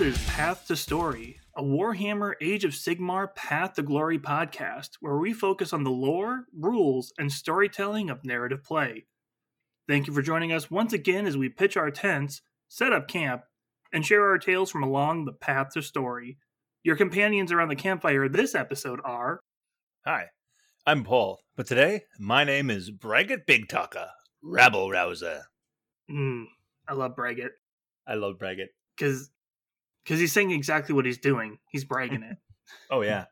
is Path to Story, a Warhammer Age of Sigmar Path to Glory podcast where we focus on the lore, rules, and storytelling of narrative play. Thank you for joining us once again as we pitch our tents, set up camp, and share our tales from along the Path to Story. Your companions around the campfire this episode are Hi, I'm Paul, but today my name is Braggett Big Talker, Rabble Rouser. mm, I love Braggett I love Braggett. because because he's saying exactly what he's doing. He's bragging it. Oh yeah,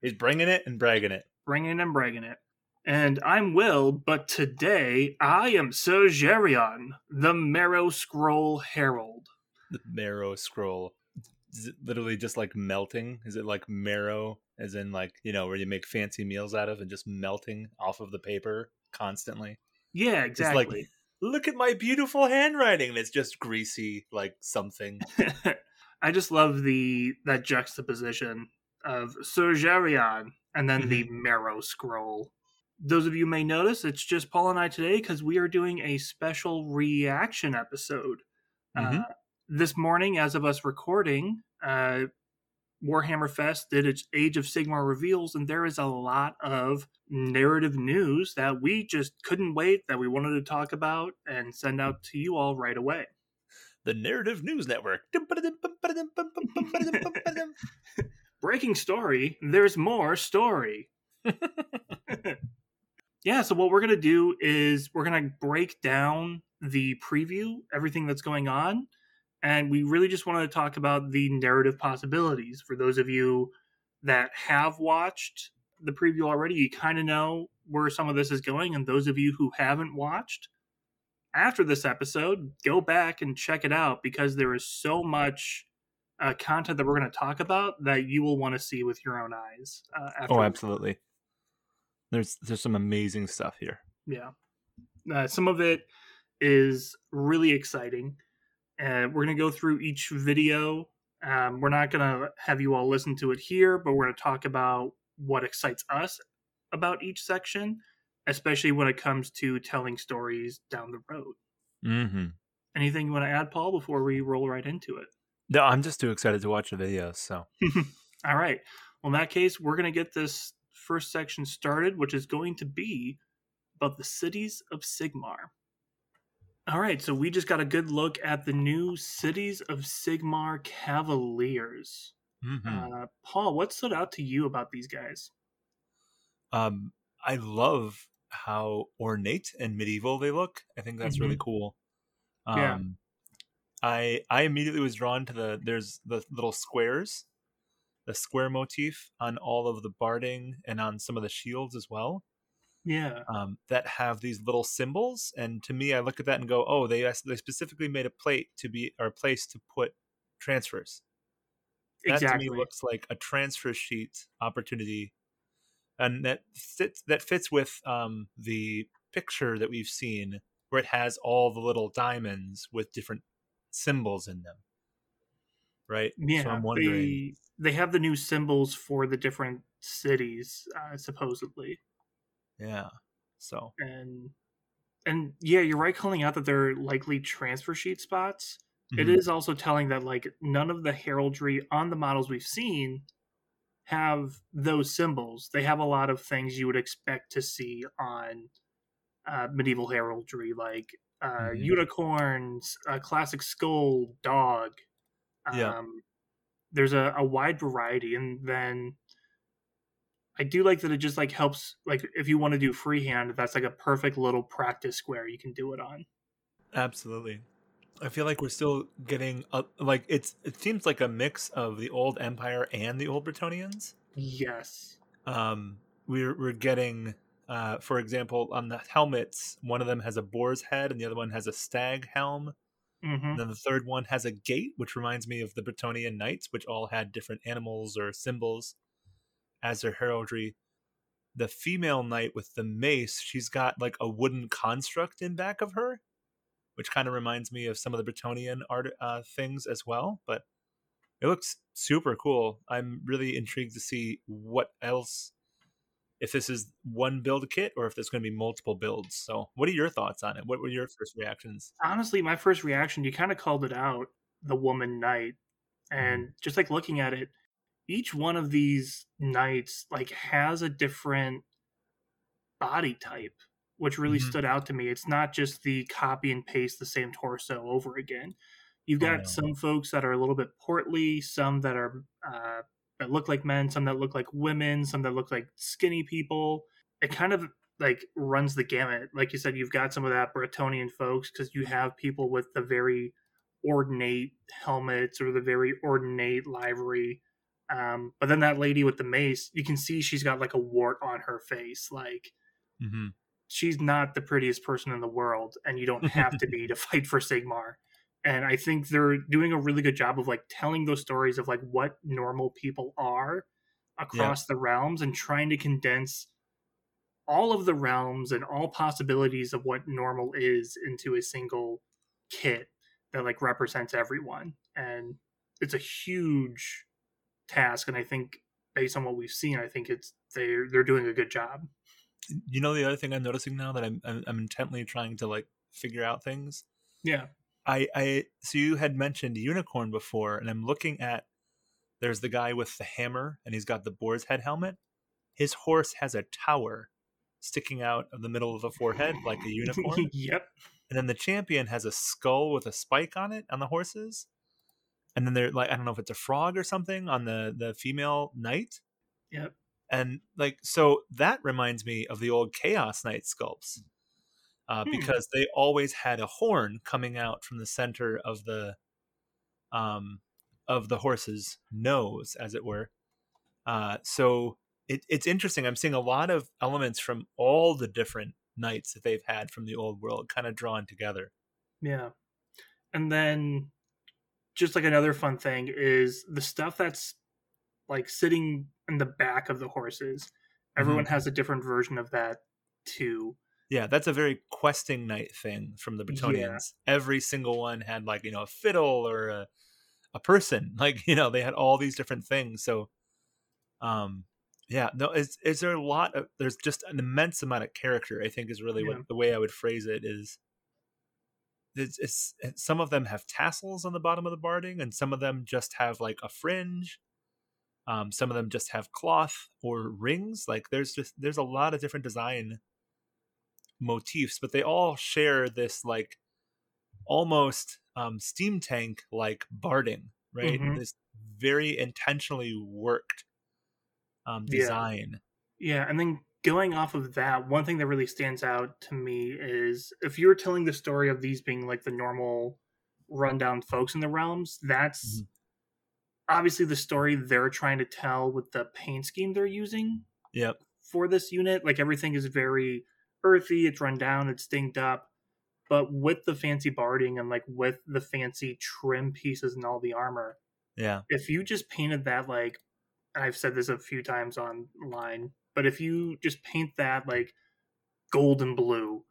he's bringing it and bragging it. bringing and bragging it. And I'm Will, but today I am Sir Gerion, the Marrow Scroll Herald. The marrow scroll, is it literally just like melting? Is it like marrow, as in like you know where you make fancy meals out of and just melting off of the paper constantly? Yeah, It's like- exactly. Look at my beautiful handwriting. and It's just greasy, like something. I just love the that juxtaposition of Sir Gerion and then the Mm-hmm. Marrow Scroll. Those of you may notice it's just Paul and I today because we are doing a special reaction episode. Uh, Mhm. this morning, as of us recording, uh, Warhammer Fest did its Age of Sigmar reveals, and there is a lot of narrative news that we just couldn't wait that we wanted to talk about and send out to you all right away. The Narrative News Network. Breaking story, there's more story. yeah, so what we're going to do is we're going to break down the preview, everything that's going on, and we really just wanted to talk about the narrative possibilities. For those of you that have watched the preview already, you kind of know where some of this is going, and those of you who haven't watched, after this episode, go back and check it out because there is so much uh, content that we're going to talk about that you will want to see with your own eyes. Uh, after Oh, absolutely. There's there's some amazing stuff here. Yeah. Uh, some of it is really exciting. And we're going to go through each video. Um, we're not going to have you all listen to it here, but we're going to talk about what excites us about each section, especially when it comes to telling stories down the road. Mm-hmm. Anything you want to add, Paul, before we roll right into it? No, I'm just too excited to watch the videos. So All right. Well, in that case, we're going to get this first section started, which is going to be about the cities of Sigmar. All right. So we just got a good look at the new Cities of Sigmar Cavaliers. Mhm. Uh, Paul, what stood out to you about these guys? um, I love how ornate and medieval they look. I think that's really cool. Um, Yeah. I I immediately was drawn to the there's the little squares, the square motif on all of the barding and on some of the shields as well. Yeah. um, that have these little symbols. And to me, I look at that and go, "Oh, they they specifically made a plate to be or a place to put transfers." That Exactly. to me looks like a transfer sheet opportunity, and that fits that fits with um, the picture that we've seen, where it has all the little diamonds with different symbols in them. Right. yeah. So I'm wondering. They, they have the new symbols for the different cities, uh, supposedly. Yeah. So. and and yeah you're right calling out that they're likely transfer sheet spots it mhm. is also telling that like none of the heraldry on the models we've seen have those symbols they have a lot of things you would expect to see on uh, medieval heraldry like uh, Mhm. unicorns a classic skull dog um, Yeah. there's a, a wide variety and then I do like that it just like helps like if you want to do freehand, that's like a perfect little practice square you can do it on. Absolutely. I feel like we're still getting a, like it's it seems like a mix of the old empire and the old Bretonnians. Yes. Um we're we're getting uh for example on the helmets, one of them has a boar's head and the other one has a stag helm. hmm And then the third one has a gate, which reminds me of the Bretonnian knights, which all had different animals or symbols as their heraldry. The female knight with the mace, she's got like a wooden construct in back of her, which kind of reminds me of some of the Bretonnian art uh, things as well. But it looks super cool. I'm really intrigued to see what else if this is one build kit or if there's going to be multiple builds. So, what are your thoughts on it? What were your first reactions? Honestly, my first reaction, you kind of called it out, the woman knight, and mm. just like looking at it, each one of these knights like has a different body type, which really mm-hmm. stood out to me. It's not just the copy and paste the same torso over again. You've oh, got oh, some folks that are a little bit portly, some that are uh, that look like men, some that look like women, some that look like skinny people. It kind of like runs the gamut. Like you said, you've got some of that Bretonnian folks because you have people with the very ornate helmets or the very ornate livery. Um, but then that lady with the mace, you can see she's got like a wart on her face. Like mm-hmm. She's not the prettiest person in the world, and you don't have to be to fight for Sigmar. And i think they're doing a really good job of like telling those stories of like what normal people are across yeah. the realms and trying to condense all of the realms and all possibilities of what normal is into a single kit that like represents everyone. And it's a huge task and i think based on what we've seen i think it's they're they're doing a good job you know the other thing i'm noticing now that i'm i'm, I'm intently trying to like figure out things yeah I, I so you had mentioned unicorn before, and I'm looking at there's the guy with the hammer, and he's got the boar's head helmet. His horse has a tower sticking out of the middle of the forehead like a unicorn. yep. And then the champion has a skull with a spike on it on the horses. And then they're like I don't know if it's a frog or something on the the female knight. Yep. And like so that reminds me of the old Chaos Knight sculpts uh, hmm. because they always had a horn coming out from the center of the um, of the horse's nose, as it were. Uh, so it, it's interesting. I'm seeing a lot of elements from all the different knights that they've had from the old world, kind of drawn together. Yeah, and then just like another fun thing is the stuff that's like sitting in the back of the horses. Everyone mm-hmm. has a different version of that too. Yeah, that's a very questing knight thing from the Bretonnians. Yeah. Every single one had like, you know, a fiddle or a a person. Like, you know, they had all these different things. So um yeah, no, is is there a lot of there's just an immense amount of character, I think is really yeah. what the way I would phrase it is it's, it's, some of them have tassels on the bottom of the barding and some of them just have like a fringe um, some of them just have cloth or rings like there's just there's a lot of different design motifs, but they all share this like almost um, steam tank like barding, right? Mm-hmm. This very intentionally worked um, design. Yeah. yeah, and then going off of that, one thing that really stands out to me is if you're telling the story of these being like the normal rundown folks in the realms, that's mm-hmm. Obviously the story they're trying to tell with the paint scheme they're using. Yep. For this unit, like everything is very earthy, it's run down, it's stinked up. But with the fancy barding and like with the fancy trim pieces and all the armor, yeah. If you just painted that like I've said this a few times online, but if you just paint that like golden blue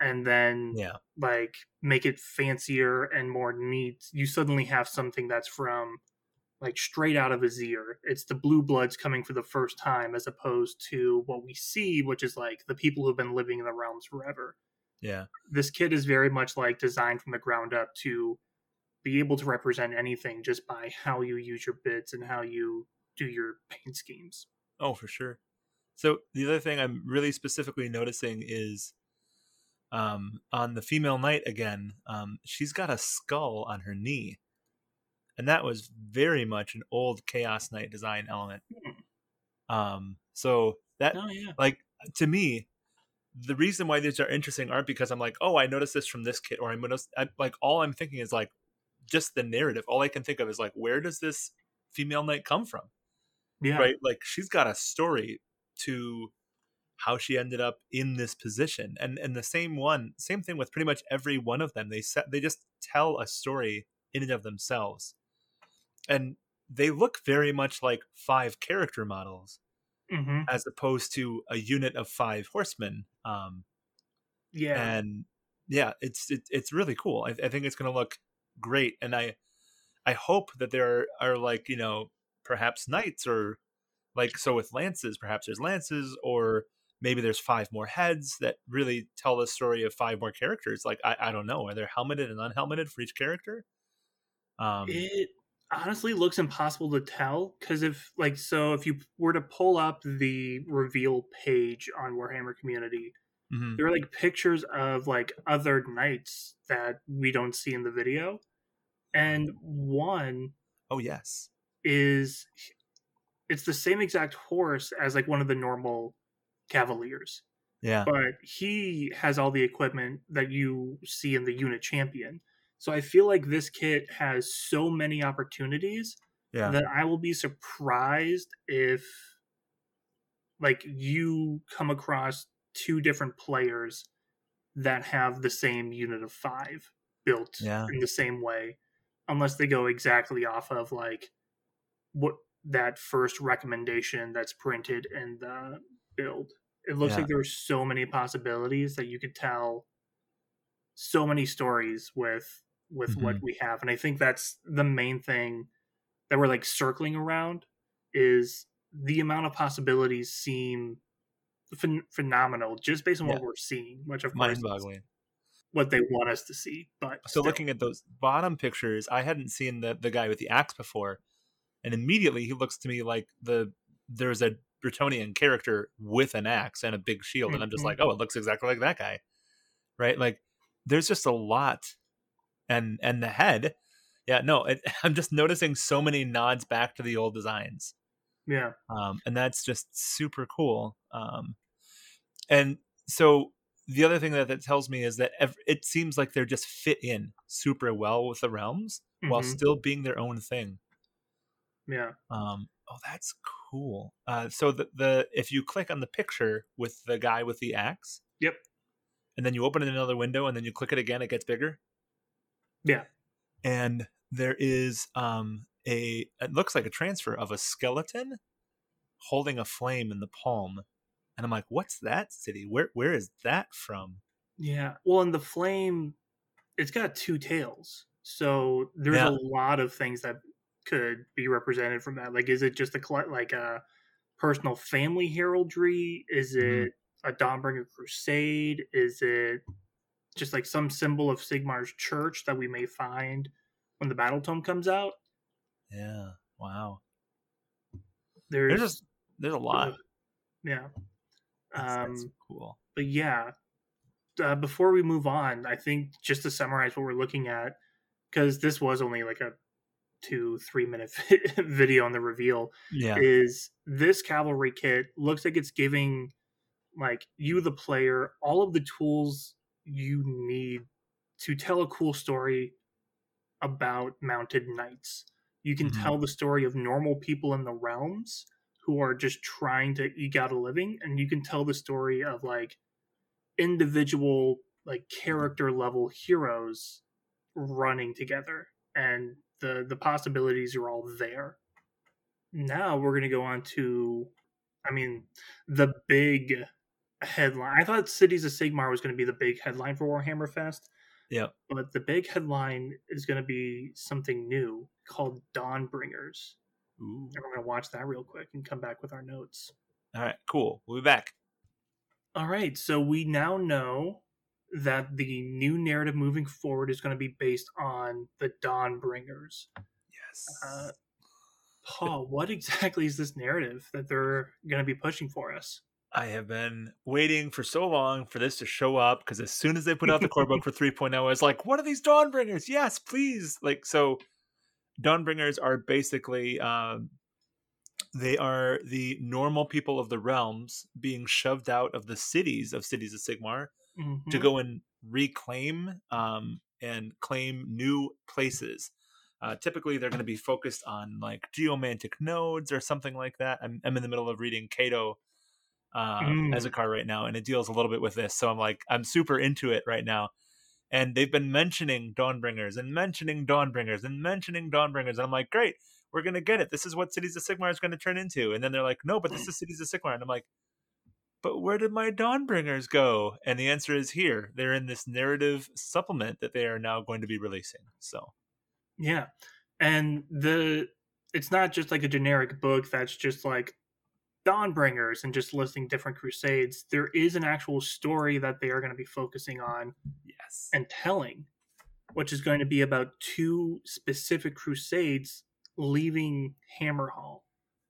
and then yeah like make it fancier and more neat you suddenly have something that's from like straight out of his ear. It's the blue bloods coming for the first time as opposed to what we see, which is like the people who've been living in the realms forever. Yeah. This kit is very much like designed from the ground up to be able to represent anything just by how you use your bits and how you do your paint schemes. Oh, for sure. So the other thing I'm really specifically noticing is um, on the female knight again, um, she's got a skull on her knee and that was very much an old Chaos Knight design element. Hmm. Um, so that oh, yeah. like to me, the reason why these are interesting aren't because I'm like, oh, I noticed this from this kit, or I'm gonna I, like all I'm thinking is like just the narrative. All I can think of is like, where does this female knight come from? Yeah, right. Like she's got a story to how she ended up in this position, and and the same one, same thing with pretty much every one of them. They set they just tell a story in and of themselves and they look very much like five character models mm-hmm. as opposed to a unit of five horsemen um yeah and yeah it's it, it's really cool i, I think it's going to look great and i i hope that there are, are like you know perhaps knights or Like so with lances, perhaps there's lances, or maybe there's five more heads that really tell the story of five more characters. Like I, I don't know, are there helmeted and unhelmeted for each character? Um, it honestly looks impossible to tell because if like so if you were to pull up the reveal page on Warhammer Community, mm-hmm. there are like pictures of like other knights that we don't see in the video, and one oh yes is it's the same exact horse as like one of the normal cavaliers. Yeah. But he has all the equipment that you see in the unit champion. So I feel like this kit has so many opportunities yeah. that I will be surprised if like you come across two different players that have the same unit of 5 built yeah. in the same way unless they go exactly off of like what that first recommendation that's printed in the build. It looks yeah. like there are so many possibilities that you could tell so many stories with with mm-hmm. what we have and i think that's the main thing that we're like circling around is the amount of possibilities seem ph- phenomenal just based on yeah. what we're seeing which of course mind-boggling what they want us to see but so still. looking at those bottom pictures i hadn't seen the the guy with the axe before and immediately he looks to me like the there's a Bretonnian character with an axe and a big shield, and I'm just like, mm-hmm. oh, it looks exactly like that guy, right? Like, there's just a lot, and and the head, yeah, no, it, I'm just noticing so many nods back to the old designs, yeah, um, and that's just super cool, um, and so the other thing that that tells me is that it seems like they're just fit in super well with the realms mm-hmm. while still being their own thing. Yeah. Um, oh, that's cool. Uh, so the the if you click on the picture with the guy with the axe, yep, and then you open it another window and then you click it again, it gets bigger. Yeah. And there is um a it looks like a transfer of a skeleton holding a flame in the palm. And I'm like, what's that city? Where where is that from? Yeah. Well, and the flame it's got two tails. So there's yeah. a lot of things that could be represented from that? Like, is it just a like a personal family heraldry? Is mm-hmm. it mm-hmm. a Dawnbringer crusade? Is it just like some symbol of Sigmar's church that we may find when the battle tome comes out? Yeah. Wow. There's, there's just there's a lot. Uh, yeah. That's, um, that's cool. But yeah, uh, before we move on, I think just to summarize what we're looking at, because this was only like a two three minute video on the reveal yeah. is this cavalry kit looks like it's giving like you the player all of the tools you need to tell a cool story about mounted knights you can mm-hmm. tell the story of normal people in the realms who are just trying to eke out a living and you can tell the story of like individual like character level heroes running together and the the possibilities are all there. Now we're going to go on to, I mean, the big headline. I thought Cities of Sigmar was going to be the big headline for Warhammer Fest. Yeah. But the big headline is going to be something new called Dawnbringers. Ooh. And we're going to watch that real quick and come back with our notes. All right, cool. We'll be back. All right, so we now know that the new narrative moving forward is going to be based on the Dawnbringers. Yes. Uh, Paul, what exactly is this narrative that they're going to be pushing for us? I have been waiting for so long for this to show up because as soon as they put out the core book for 3.0, I was like, what are these Dawnbringers? Yes, please. Like, so Dawnbringers are basically, um, they are the normal people of the realms being shoved out of the cities of Cities of Sigmar mm-hmm. to go and reclaim um, and claim new places. Uh, typically, they're going to be focused on like geomantic nodes or something like that. I'm, I'm in the middle of reading Cato uh, mm. as a car right now, and it deals a little bit with this. So I'm like, I'm super into it right now. And they've been mentioning Dawnbringers and mentioning Dawnbringers and mentioning Dawnbringers. And I'm like, great, we're going to get it. This is what Cities of Sigmar is going to turn into. And then they're like, no, but this is Cities of Sigmar. And I'm like, but where did my Dawnbringers go? And the answer is here. They're in this narrative supplement that they are now going to be releasing. So, yeah, and the it's not just like a generic book that's just like Dawnbringers and just listing different crusades. There is an actual story that they are going to be focusing on Yes. and telling, which is going to be about two specific crusades leaving Hammerhall.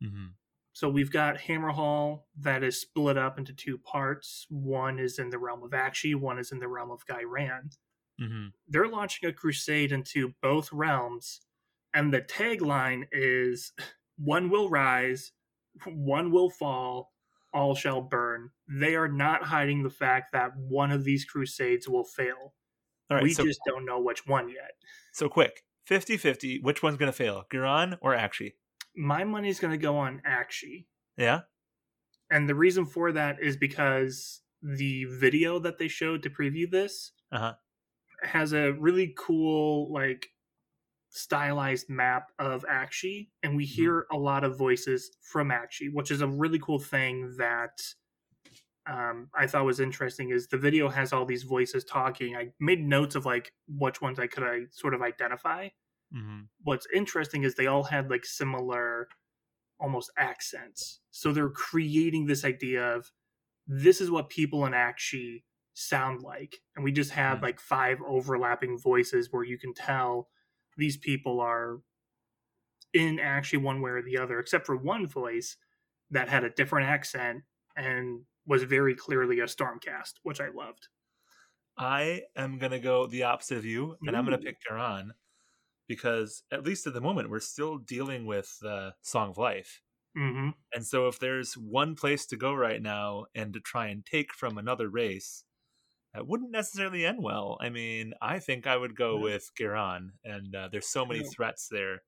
hmm So we've got Hammerhall that is split up into two parts. One is in the realm of Aqshy, one is in the realm of Ghyran. hmm They're launching a crusade into both realms, and the tagline is one will rise, one will fall, all shall burn. They are not hiding the fact that one of these crusades will fail. All right. we so, just don't know which one yet. so quick 50 50. Which one's going to fail? Ghyran or Aqshy? My money's going to go on Aqshy. Yeah. And the reason for that is because the video that they showed to preview this Uh huh. has a really cool, like, stylized map of Aqshy. And we hear a lot of voices from Aqshy, which is a really cool thing that um, I thought was interesting. Is the video has all these voices talking. I made notes of, like, which ones I could I sort of identify. hmm what's interesting is they all had like similar almost accents so they're creating this idea of this is what people in Akshi sound like and we just have Mm. like five overlapping voices where you can tell these people are in Aqshy one way or the other except for one voice that had a different accent and was very clearly a stormcast which i loved. I am going to go the opposite of you, and I'm gonna pick Ghyran because, at least at the moment, we're still dealing with the Song of Life. hmm And so, if there's one place to go right now and to try and take from another race, that wouldn't necessarily end well. I mean, I think I would go with Ghyran, and uh, there's so many Yeah. threats there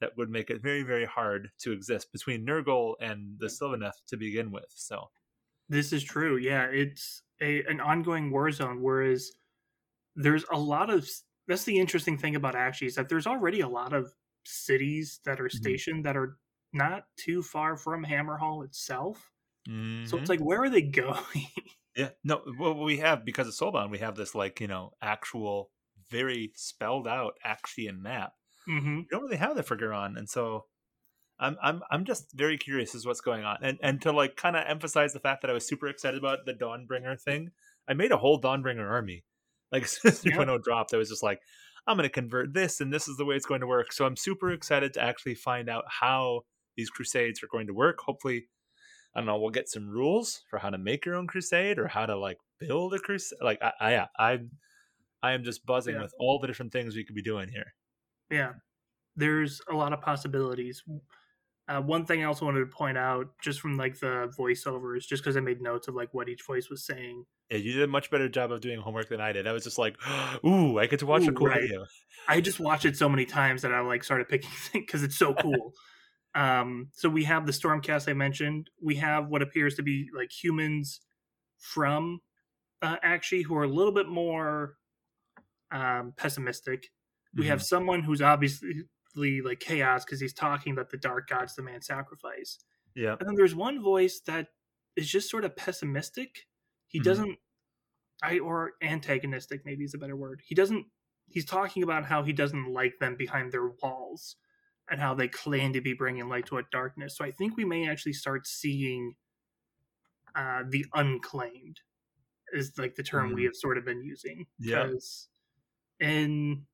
that would make it very, very hard to exist between Nurgle and the Sylvaneth to begin with. So, This is true. Yeah, it's a an ongoing war zone. Whereas there's a lot of that's the interesting thing about Aqshy is that there's already a lot of cities that are Mhm. stationed that are not too far from Hammerhall itself. So Mhm. it's like, where are they going? Yeah, no. Well, we have because of Soulbound, we have this like you know actual, very spelled out Aqshian map. hmm We don't really have that for Ghyran, and so I'm I'm I'm just very curious as what's going on, and and to like kind of emphasize the fact that I was super excited about the Dawnbringer thing. I made a whole Dawnbringer army, like soon as Yeah. dropped, I was just like, I'm going to convert this, and this is the way it's going to work. So I'm super excited to actually find out how these crusades are going to work. Hopefully, I don't know, we'll get some rules for how to make your own crusade or how to like build a crusade. Like I, I, yeah, I, I am just buzzing Yeah. with all the different things we could be doing here. Yeah, there's a lot of possibilities. Uh, one thing I also wanted to point out, just from like the voiceovers, just because I made notes of like what each voice was saying. Yeah, you did a much better job of doing homework than I did. I was just like, ooh, I get to watch a Ooh, cool right. video. I just watched it so many times that I like started picking things because it's so cool. Um, so we have the Stormcast I mentioned. We have what appears to be like humans from uh, Aqshy who are a little bit more um, pessimistic. We have someone who's obviously like chaos because he's talking about the dark gods, the man sacrifice. Yeah. And then there's one voice that is just sort of pessimistic. He Mhm. doesn't, I or antagonistic maybe is a better word. He doesn't. He's talking about how he doesn't like them behind their walls, and how they claim to be bringing light to a darkness. So I think we may actually start seeing uh, the unclaimed, is like the term we Mhm. have sort of been using. Yeah. Because in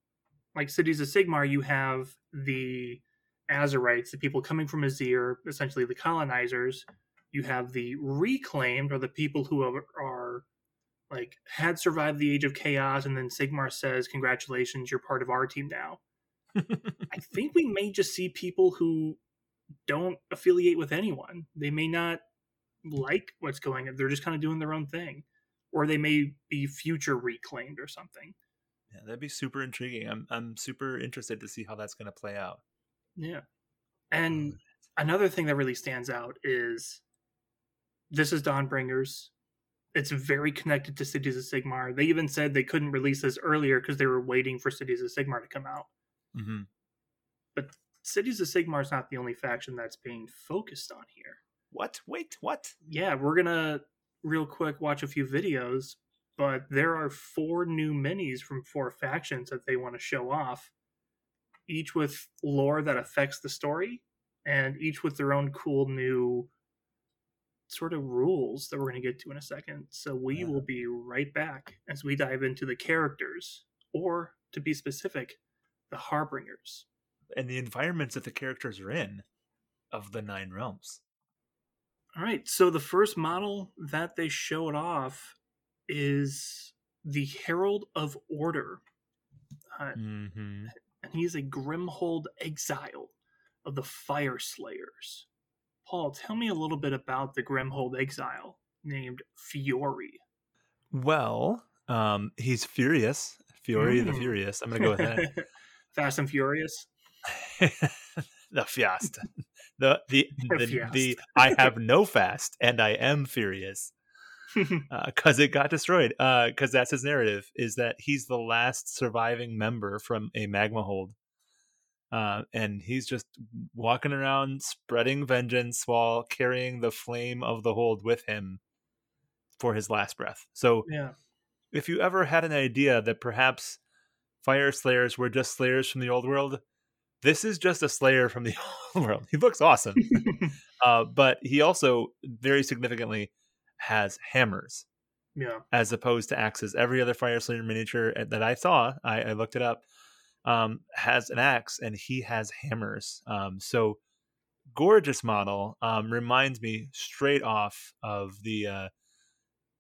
like cities of Sigmar, you have the Azyrites, the people coming from Azyr, essentially the colonizers. You have the reclaimed, or the people who are, are like had survived the age of chaos, and then Sigmar says, "Congratulations, you're part of our team now." I think we may just see people who don't affiliate with anyone. They may not like what's going on. They're just kind of doing their own thing, or they may be future reclaimed or something. Yeah, that'd be super intriguing. I'm I'm super interested to see how that's going to play out. Yeah. And another thing that really stands out is this is Dawnbringers. It's very connected to Cities of Sigmar. They even said they couldn't release this earlier because they were waiting for Cities of Sigmar to come out. Hmm But Cities of Sigmar is not the only faction that's being focused on here. What? Wait, what? Yeah, we're gonna real quick watch a few videos, but there are four new minis from four factions that they want to show off, each with lore that affects the story, and each with their own cool new sort of rules that we're going to get to in a second. So we Yeah. will be right back as we dive into the characters, or to be specific, the harbingers. and the environments that the characters are in of the nine realms. All right. So the first model that they showed off is the Herald of Order. Uh, Mm-hmm. and he's a Grimhold exile of the Fyreslayers. Paul, tell me a little bit about the Grimhold exile named Fjori. Well, um, he's furious, Fury the Mm. Furious. I'm gonna go with that. Fast and Furious. the fiesta, the the the, Fiesta. the I have no fast and I am furious because it got destroyed. Because that's his narrative is that he's the last surviving member from a magma hold, uh, and he's just walking around spreading vengeance while carrying the flame of the hold with him for his last breath. So yeah. if you ever had an idea that perhaps Fyreslayers were just slayers from the old world, this is just a slayer from the old world. He looks awesome, uh, but he also very significantly has hammers yeah. as opposed to axes. Every other Fyreslayer miniature that I saw, I, I looked it up, um, has an axe and he has hammers. Um, so gorgeous model um, reminds me straight off of the uh,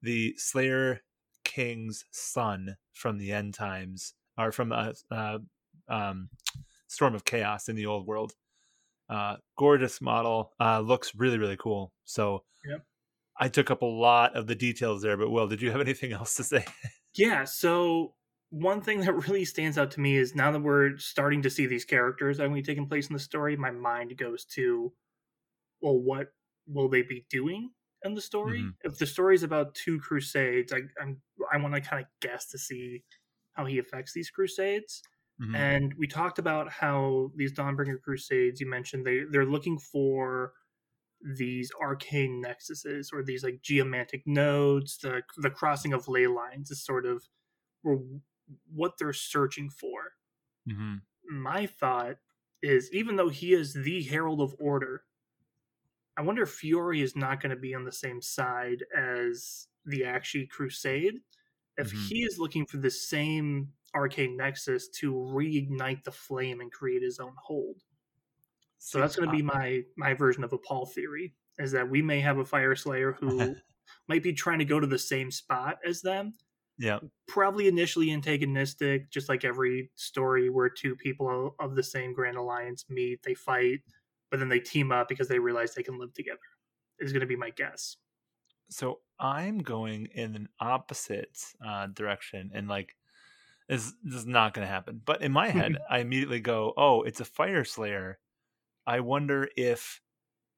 the Slayer King's son from the end times, or from uh, uh, um, Storm of Chaos in the old world. Uh, gorgeous model, uh, looks really really cool. So, Yep. I took up a lot of the details there. But Will, did you have anything else to say? Yeah. So one thing that really stands out to me is now that we're starting to see these characters that be taking place in the story, my mind goes to, well, what will they be doing in the story? Mhm. If the story is about two crusades, I I'm, I want to kind of guess to see how he affects these crusades. Mhm. And we talked about how these Dawnbringer Crusades, you mentioned they they're looking for these arcane nexuses or these like geomantic nodes. The the crossing of ley lines is sort of wh- what they're searching for. Mhm. My thought is even though he is the Herald of Order, I wonder if Fury is not going to be on the same side as the Aqshy Crusade. If Mhm. he is looking for the same arcane nexus to reignite the flame and create his own hold. So that's going to be my my version of a Paul theory is that we may have a Fyreslayer who might be trying to go to the same spot as them. yeah. Probably initially antagonistic, just like every story where two people of the same Grand Alliance meet, they fight, but then they team up because they realize they can live together. Is going to be my guess. So I'm going in an opposite uh, direction, and like this, this is not going to happen. But in my head, I immediately go, "Oh, it's a Fyreslayer." I wonder if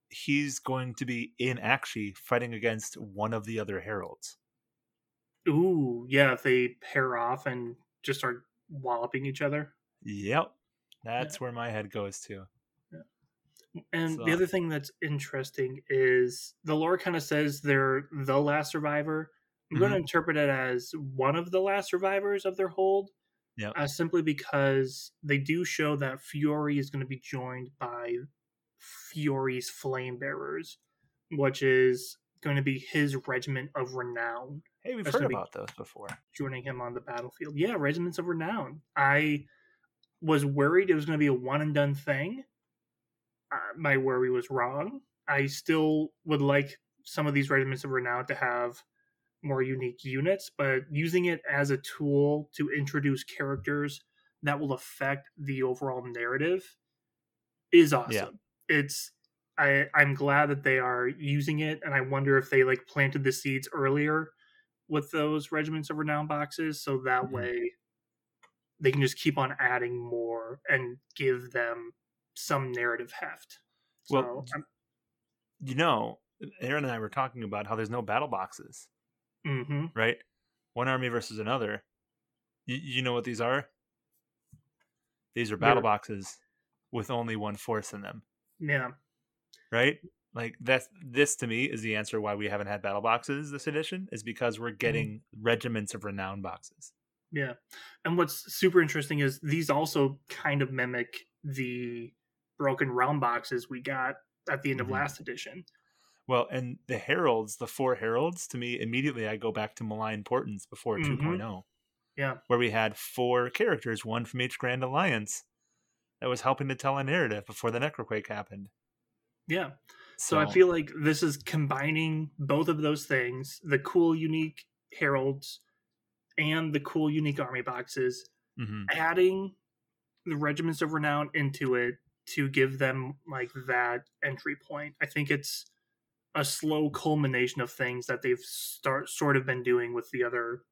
he's going to be in Aqshy fighting against one of the other heralds. Ooh, yeah, if they pair off and just start walloping each other. Yep, that's where my head goes to. And So- the other thing that's interesting is the lore kind of says they're the last survivor. I'm going to interpret it as one of the last survivors of their hold. Yep. Uh, simply because they do show that Fury is going to be joined by Fury's flame bearers, which is going to be his regiment of renown Hey, we've That's heard about those before. joining him on the battlefield. Yeah, regiments of renown. I was worried it was going to be a one and done thing. Uh, my worry was wrong. I still would like some of these regiments of renown to have more unique units, but using it as a tool to introduce characters that will affect the overall narrative is awesome. It's I I'm glad that they are using it and I wonder if they like planted the seeds earlier with those regiments of renown boxes so that Mhm. way they can just keep on adding more and give them some narrative heft. So Well, I'm- You know, Aaron and I were talking about how there's no battle boxes, mhm. right? One army versus another. You, you know what these are? These are battle boxes with only one force in them, yeah. right? Like that's this to me is the answer why we haven't had battle boxes this edition is because we're getting regiments of renown boxes. Yeah. And what's super interesting is these also kind of mimic the broken realm boxes we got at the end of Mhm. last edition. Well, and the heralds, the four heralds, to me immediately I go back to Malign Portents before Mhm. 2.0, Yeah. where we had four characters, one from each Grand Alliance, that was helping to tell a narrative before the Necroquake happened. Yeah. So I feel like this is combining both of those things the cool, unique heralds and the cool, unique army boxes, Mhm. adding the regiments of renown into it to give them like that entry point. I think it's a slow culmination of things that they've start sort of been doing with the other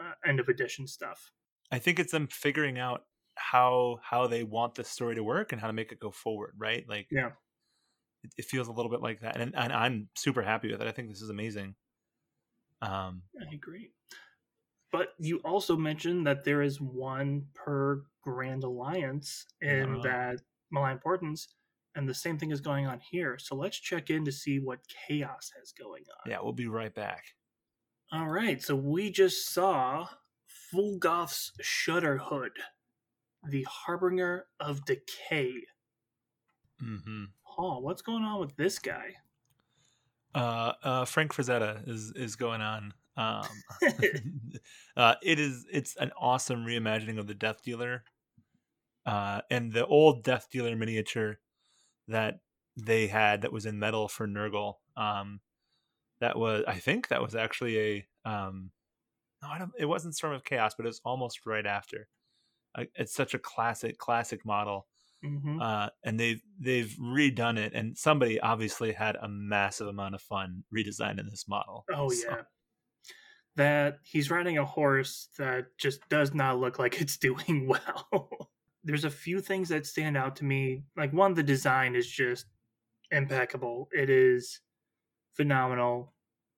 uh, end of edition stuff. I think it's them figuring out how how they want the story to work and how to make it go forward, right? Like Yeah. it, it feels a little bit like that, and and I'm super happy with it. I think this is amazing. Um, I agree. But you also mentioned that there is one per Grand Alliance and Yeah. that Malign Portents, and the same thing is going on here. So let's check in to see what chaos has going on. yeah, we'll be right back. All right, so we just saw Fulgoth's Shudderhood, the Harbinger of Decay. Mm-hmm. Oh, what's going on with this guy? Uh, uh, Frank Frazetta is is going on. Um, uh, it is it's an awesome reimagining of the Death Dealer, uh, and the old Death Dealer miniature that they had that was in metal for Nurgle. Um, that was I think that was actually a um, no, I don't. It wasn't Storm of Chaos, but it was almost right after. Uh, it's such a classic, classic model hmm uh, and they've they've redone it, and somebody obviously had a massive amount of fun redesigning this model. Oh So- yeah. That he's riding a horse that just does not look like it's doing well. There's a few things that stand out to me. Like one, the design is just impeccable. It is phenomenal.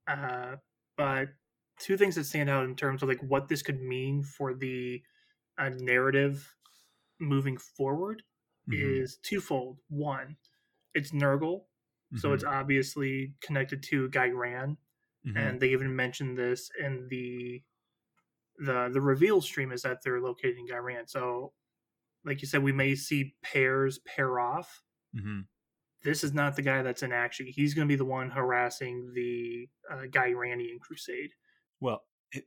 Uh, but two things that stand out in terms of like what this could mean for the uh, narrative moving forward Mhm, is twofold. One, it's Nurgle, so mhm, it's obviously connected to Ghyran mhm. and they even mentioned this in the the the reveal stream is that they're located in Ghyran. So, like you said, we may see pairs pair off. Mhm. This is not the guy that's in action. He's going to be the one harassing the uh, Ghyranian Crusade. Well,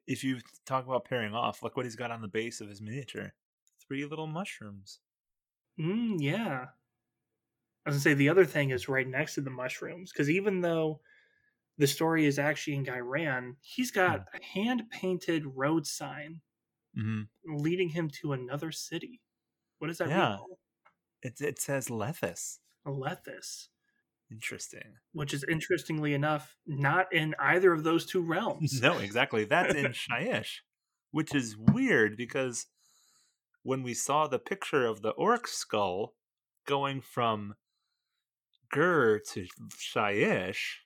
if you talk about pairing off, look what he's got on the base of his miniature: three little mushrooms. Mm, yeah. I was gonna say the other thing is right next to the mushrooms because even though the story is actually in Ghyran, he's got a hand painted road sign hmm leading him to another city. What does that Yeah. mean? It it says Lethis. Alethis, Interesting. which is interestingly enough not in either of those two realms. no, exactly. That's in Shyish, which is weird because when we saw the picture of the orc skull going from Ghur to Shyish,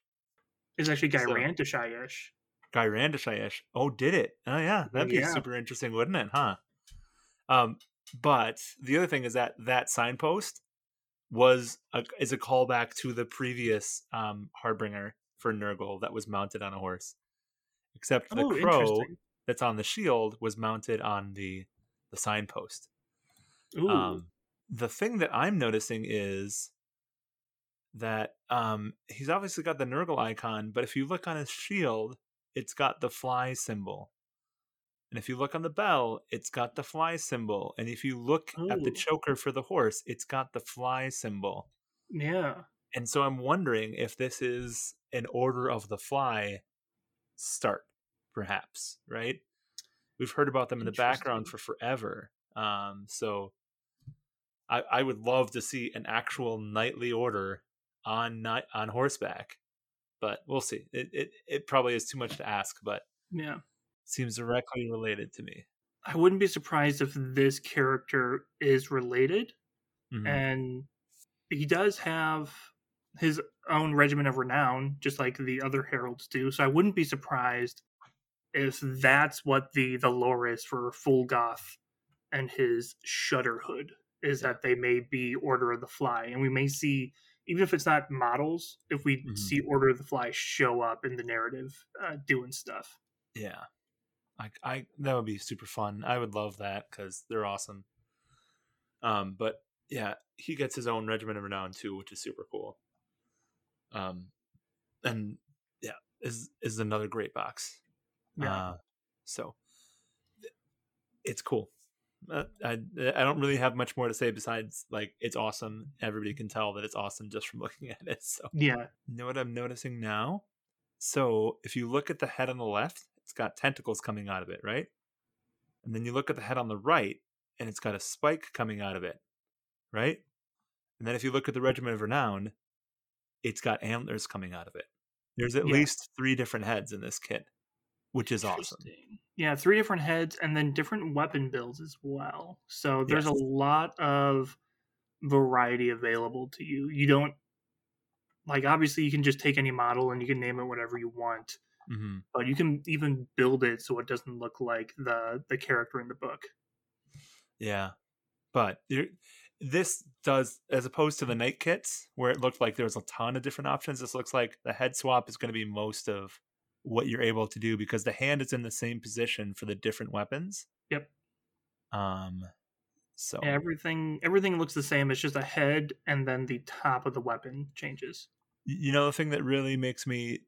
It's actually So- to Shyish. Ghyran to Shyish. Oh, did it? Oh, yeah. That'd be Yeah. super interesting, wouldn't it? Huh. Um, but the other thing is that that signpost was a, is a callback to the previous um, Harbinger for Nurgle that was mounted on a horse, except the Oh, crow that's on the shield was mounted on the the signpost. Ooh, Um, the thing that I'm noticing is that um, he's obviously got the Nurgle icon, but if you look on his shield, it's got the fly symbol. And if you look on the bell, it's got the fly symbol. And if you look at the choker for the horse, it's got the fly symbol. yeah. And so I'm wondering if this is an order of the fly start, perhaps, right? We've heard about them in the background for forever. Um, so I, I would love to see an actual knightly order on night on horseback, but we'll see. It, it it probably is too much to ask, but Yeah. Seems directly related to me. I wouldn't be surprised if this character is related. Mhm. And he does have his own regiment of renown, just like the other heralds do. So I wouldn't be surprised if that's what the the lore is for Fulgoth and his Shudderhood is that they may be Order of the Fly, and we may see even if it's not models, if we Mhm. see Order of the Fly show up in the narrative uh, doing stuff. Yeah, I, I that would be super fun. I would love that because they're awesome. Um, but yeah, he gets his own regiment of renown too, which is super cool. Um, and yeah, is is another great box. Yeah. Uh, so it's cool. Uh, I I don't really have much more to say besides like it's awesome. Everybody can tell that it's awesome just from looking at it. So yeah. you know what I'm noticing now? So if you look at the head on the left, it's got tentacles coming out of it, right? And then you look at the head on the right, and it's got a spike coming out of it, right? And then if you look at the mm. Regiment of Renown, it's got antlers coming out of it. There's at Yeah. least three different heads in this kit, which is awesome. Yeah, three different heads and then different weapon builds as well. So there's Yes. a lot of variety available to you. You don't like obviously you can just take any model and you can name it whatever you want, hmm but you can even build it so it doesn't look like the the character in the book. Yeah, but there, this does, as opposed to the night kits where it looked like there was a ton of different options. This looks like the head swap is going to be most of what you're able to do because the hand is in the same position for the different weapons. Yep. Um. So Everything everything looks the same. It's just a head and then the top of the weapon changes. you know the thing that really makes me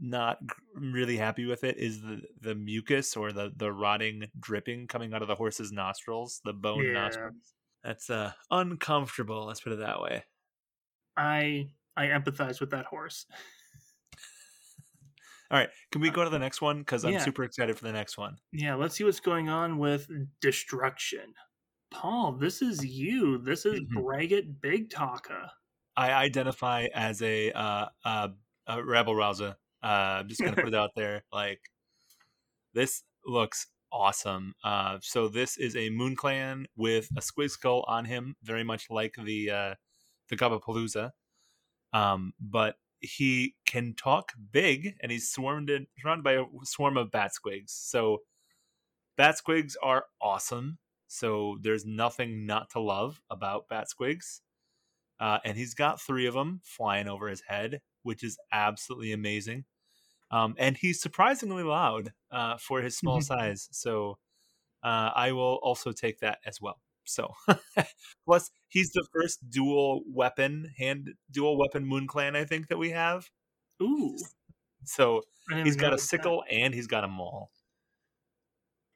not really happy with it is the the mucus or the the rotting dripping coming out of the horse's nostrils, the bone Yeah. nostrils. That's uh uncomfortable. Let's put it that way. I I empathize with that horse. All right, can we go to the next one? Because I'm Yeah. super excited for the next one. Yeah, let's see what's going on with destruction. Paul, this is you. This is Mhm. Braggett Big Talker. I identify as a uh, uh, a rebel rouser. Uh, I'm just gonna put it out there. Like this looks awesome. Uh, so this is a Moon Clan with a squig skull on him, very much like the uh, the Gobbapalooza. Um, but he can talk big, and he's swarmed in, surrounded by a swarm of bat squigs. So bat squigs are awesome. So there's nothing not to love about bat squigs. Uh, and he's got three of them flying over his head, which is absolutely amazing. Um, and he's surprisingly loud uh, for his small Mhm. size. So uh, I will also take that as well. So plus he's the first dual weapon hand dual weapon Moon Clan I think that we have. Ooh. So he's got a notice that. sickle and he's got a maul.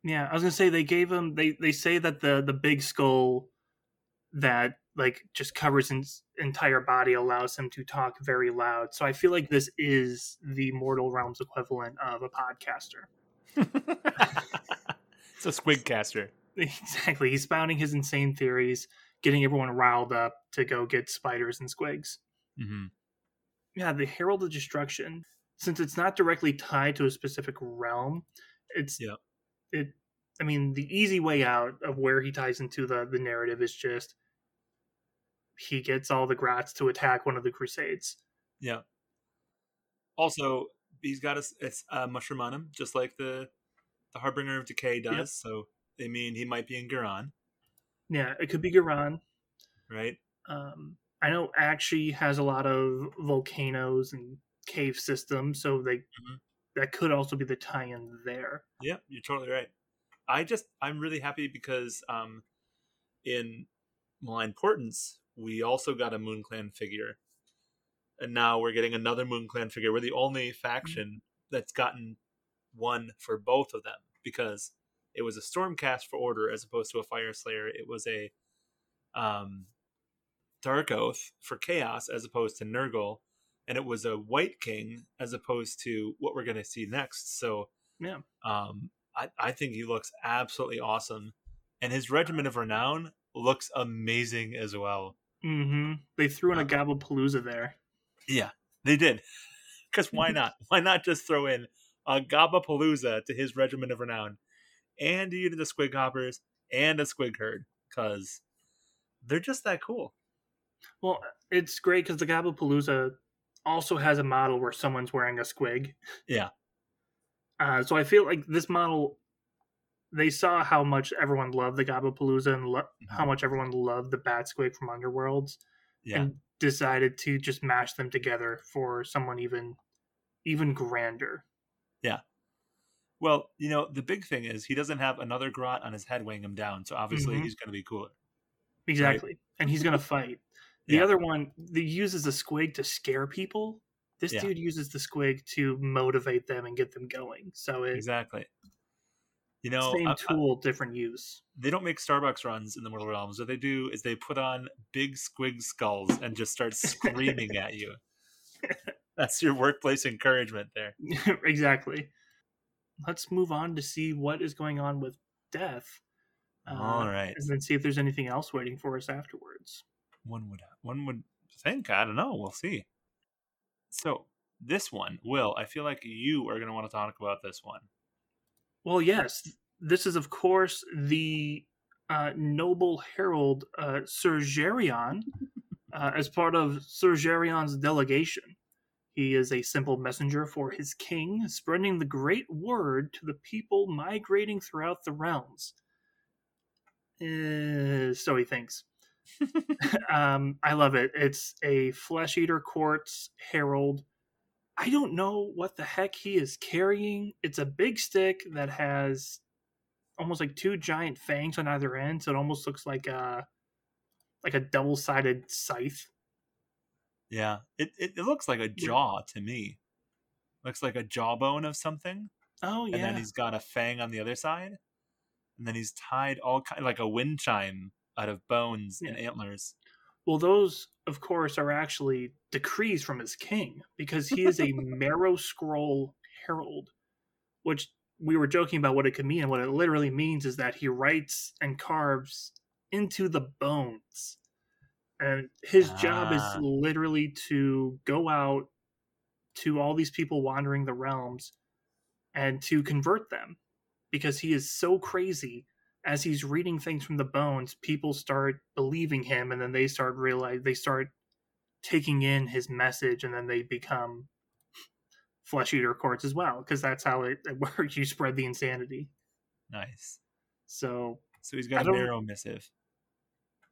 Yeah, I was gonna say they gave him. They they say that the the big skull that like just covers his entire body allows him to talk very loud. So I feel like this is the Mortal Realms equivalent of a podcaster. it's a squigcaster. Exactly. He's spouting his insane theories, getting everyone riled up to go get spiders and squigs. hmm Yeah, the Herald of Destruction, since it's not directly tied to a specific realm, it's Yeah. it I mean, the easy way out of where he ties into the the narrative is just he gets all the grats to attack one of the crusades. Yeah. Also, he's got a, it's a mushroom on him, just like the the Harbinger of Decay does. Yep. So they mean he might be in Ghyran, Yeah, it could be Ghyran. right? Um, I know Aqshy has a lot of volcanoes and cave systems, so they Mhm. that could also be the tie-in there. Yeah, you're totally right. I just I'm really happy because um in Malign Portents we also got a Moon Clan figure. And now we're getting another Moon Clan figure. We're the only faction that's gotten one for both of them because it was a Stormcast for Order as opposed to a Fyreslayer. It was a um Dark Oath for Chaos as opposed to Nurgle. And it was a White King as opposed to what we're going to see next. So Yeah. um, I, I think he looks absolutely awesome, and his Regiment of Renown looks amazing as well. Hmm They threw in a Uh, Gobbapalooza there. Yeah, they did. Because why not? Why not just throw in a Gobbapalooza to his Regiment of Renown, and you the Squig Hoppers and a Squig Herd? Because they're just that cool. Well, it's great because the Gobbapalooza also has a model where someone's wearing a squig. Yeah. Uh, so I feel like this model, they saw how much everyone loved the Gobbapalooza and lo- how much everyone loved the Bat Squig from Underworlds, Yeah, and decided to just mash them together for someone even even grander. Yeah. Well, you know, the big thing is he doesn't have another grot on his head weighing him down, so obviously Mhm. he's going to be cooler. Exactly. And he's going to fight. The Yeah. other one, that uses a squig to scare people. This Yeah. dude uses the squig to motivate them and get them going. So it's Exactly. You know, same I- I- tool, different use. they don't make Starbucks runs in the Mortal Realms. What they do is they put on big squig skulls and just start screaming at you. That's your workplace encouragement there. exactly. Let's move on to see what is going on with death. uh, All right. And then see if there's anything else waiting for us afterwards. One would one would think. I don't know. We'll see. So this one, Will, I feel like you are going to want to talk about this one. Well, yes, this is, of course, the uh, noble herald uh, Sir Gerion, uh, as part of Sir Gerion's delegation. He is a simple messenger for his king, spreading the great word to the people migrating throughout the realms. Uh, so he thinks. um, I love it. It's a flesh eater courts herald. I don't know what the heck he is carrying. It's a big stick that has almost like two giant fangs on either end, so it almost looks like a like a double sided scythe. Yeah, it, it it looks like a jaw to me. Looks like a jawbone of something, Oh yeah, and then he's got a fang on the other side, and then he's tied all kind like a wind chime out of bones and antlers. Well, those, of course, are actually decrees from his king because he is a marrow scroll herald, which we were joking about what it could mean. And what it literally means is that he writes and carves into the bones. And his job is Ah. literally to go out to all these people wandering the realms and to convert them because he is so crazy as he's reading things from the bones, people start believing him, and then they start realize they start taking in his message, and then they become flesh eater courts as well, because that's how it, it works. You spread the insanity. Nice. So So he's got a marrow missive.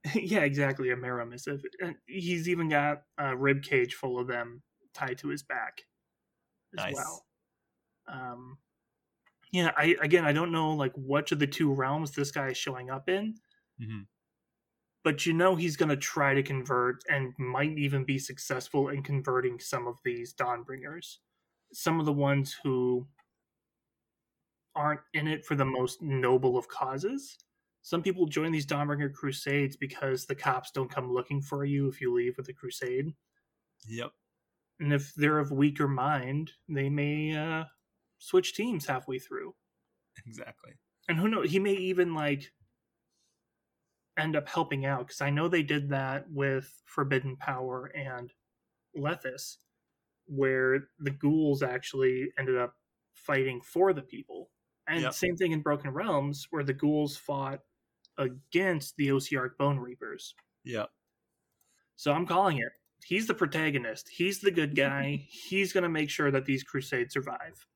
yeah, exactly, a marrow missive. And he's even got a rib cage full of them tied to his back as Nice. well. Um, yeah, I again, I don't know like which of the two realms this guy is showing up in. hmm but you know he's going to try to convert and might even be successful in converting some of these Dawnbringers. Some of the ones who aren't in it for the most noble of causes. Some people join these Dawnbringer crusades because the cops don't come looking for you if you leave with a crusade. Yep. And if they're of weaker mind, they may uh, switch teams halfway through. Exactly. and who knows he may even like end up helping out because i know they did that with forbidden power and lethis where the ghouls actually ended up fighting for the people and Yep. same thing in broken realms where the ghouls fought against the Ossiarch Bonereapers Yep. so i'm calling it he's the protagonist he's the good guy he's going to make sure that these crusades survive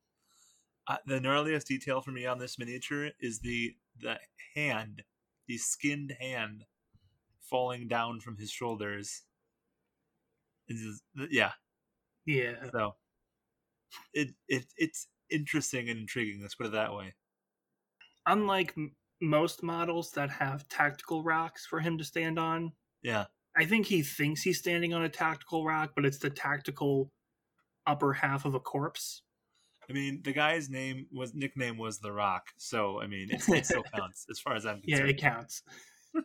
Uh, the gnarliest detail for me on this miniature is the the hand, the skinned hand, falling down from his shoulders. It's just- yeah. yeah So it it it's interesting and intriguing. Let's put it that way. unlike m- most models that have tactical rocks for him to stand on, Yeah. I think he thinks he's standing on a tactical rock, but it's the tactical upper half of a corpse. I mean, the guy's name was nickname was The Rock, so I mean, it's, it still counts as far as I'm concerned. Yeah, it counts.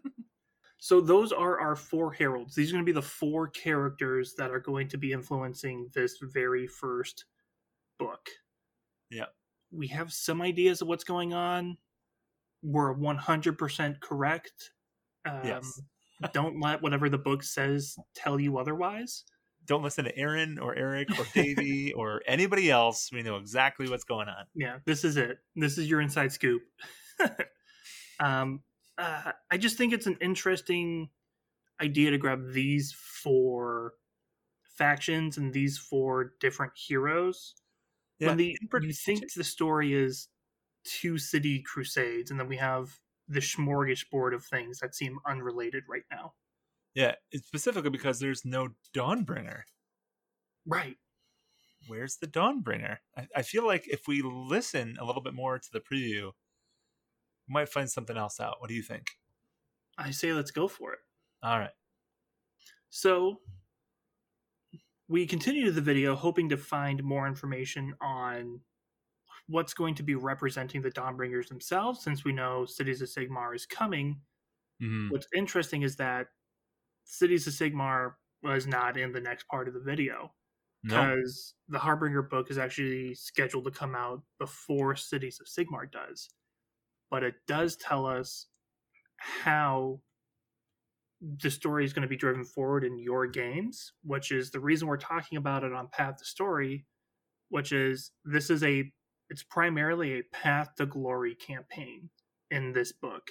so those are our four heralds. These are going to be the four characters that are going to be influencing this very first book. Yeah. We have some ideas of what's going on. We're 100% correct. Um, Yes. don't let whatever the book says tell you otherwise. Don't listen to Aaron or Eric or Davey or anybody else. We know exactly what's going on. Yeah, this is it. This is your inside scoop. um, uh, I just think it's an interesting idea to grab these four factions and these four different heroes. when the you think the story is two city crusades, and then we have the smorgasbord of things that seem unrelated right now. Yeah, it's specifically because there's no Dawnbringer. Right. Where's the Dawnbringer? I, I feel like if we listen a little bit more to the preview, we might find something else out. What do you think? I say let's go for it. All right. So we continue the video hoping to find more information on what's going to be representing the Dawnbringers themselves, since we know Cities of Sigmar is coming. Mhm. What's interesting is that Cities of Sigmar was not in the next part of the video because the Harbinger book is actually scheduled to come out before Cities of Sigmar does. But it does tell us how the story is going to be driven forward in your games, which is the reason we're talking about it on Path to Story, which is this is a it's primarily a Path to Glory campaign in this book.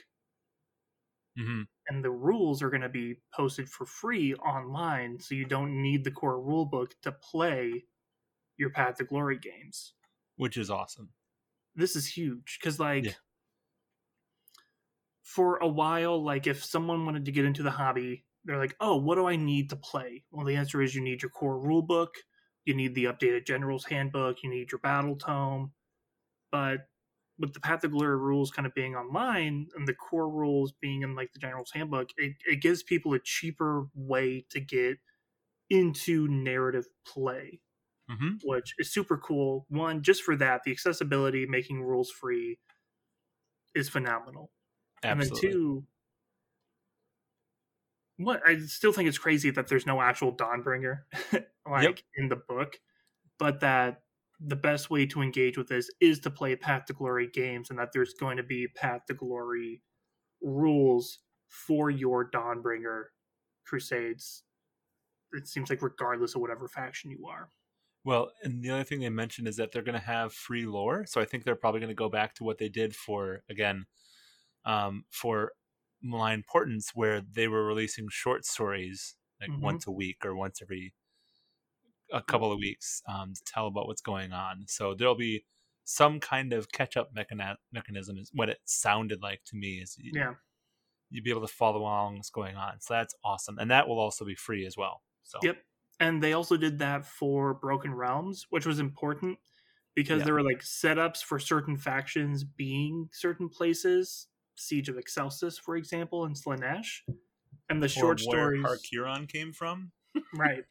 Mhm. And the rules are going to be posted for free online, so you don't need the core rulebook to play your Path to Glory games. Which is awesome. This is huge because, like, Yeah. for a while, like, if someone wanted to get into the hobby, they're like, oh, what do I need to play? Well, the answer is you need your core rulebook, you need the updated General's Handbook, you need your Battle Tome. But with the Path to Glory rules kind of being online and the core rules being in like the General's Handbook, it, it gives people a cheaper way to get into narrative play, hmm which is super cool. One, just for that, the accessibility, making rules free is phenomenal. Absolutely. And then two, what I still think it's crazy that there's no actual Dawnbringer like Yep. in the book, but that the best way to engage with this is to play Path to Glory games, and that there's going to be Path to Glory rules for your Dawnbringer crusades. It seems like regardless of whatever faction you are. Well, and the other thing they mentioned is that they're going to have free lore. So I think they're probably going to go back to what they did for, again, um, for Malign Portents, where they were releasing short stories like Mhm. once a week or once every a couple of weeks um, to tell about what's going on. So there'll be some kind of catch up mechani- mechanism, is what it sounded like to me. Is you, Yeah. you'd be able to follow along what's going on. So that's awesome. And that will also be free as well. So Yep. And they also did that for Broken Realms, which was important because Yeah. there were like setups for certain factions being certain places. Siege of Excelsis, for example, in Slaanesh. And the Or short stories. where. Har Kuron came from. right.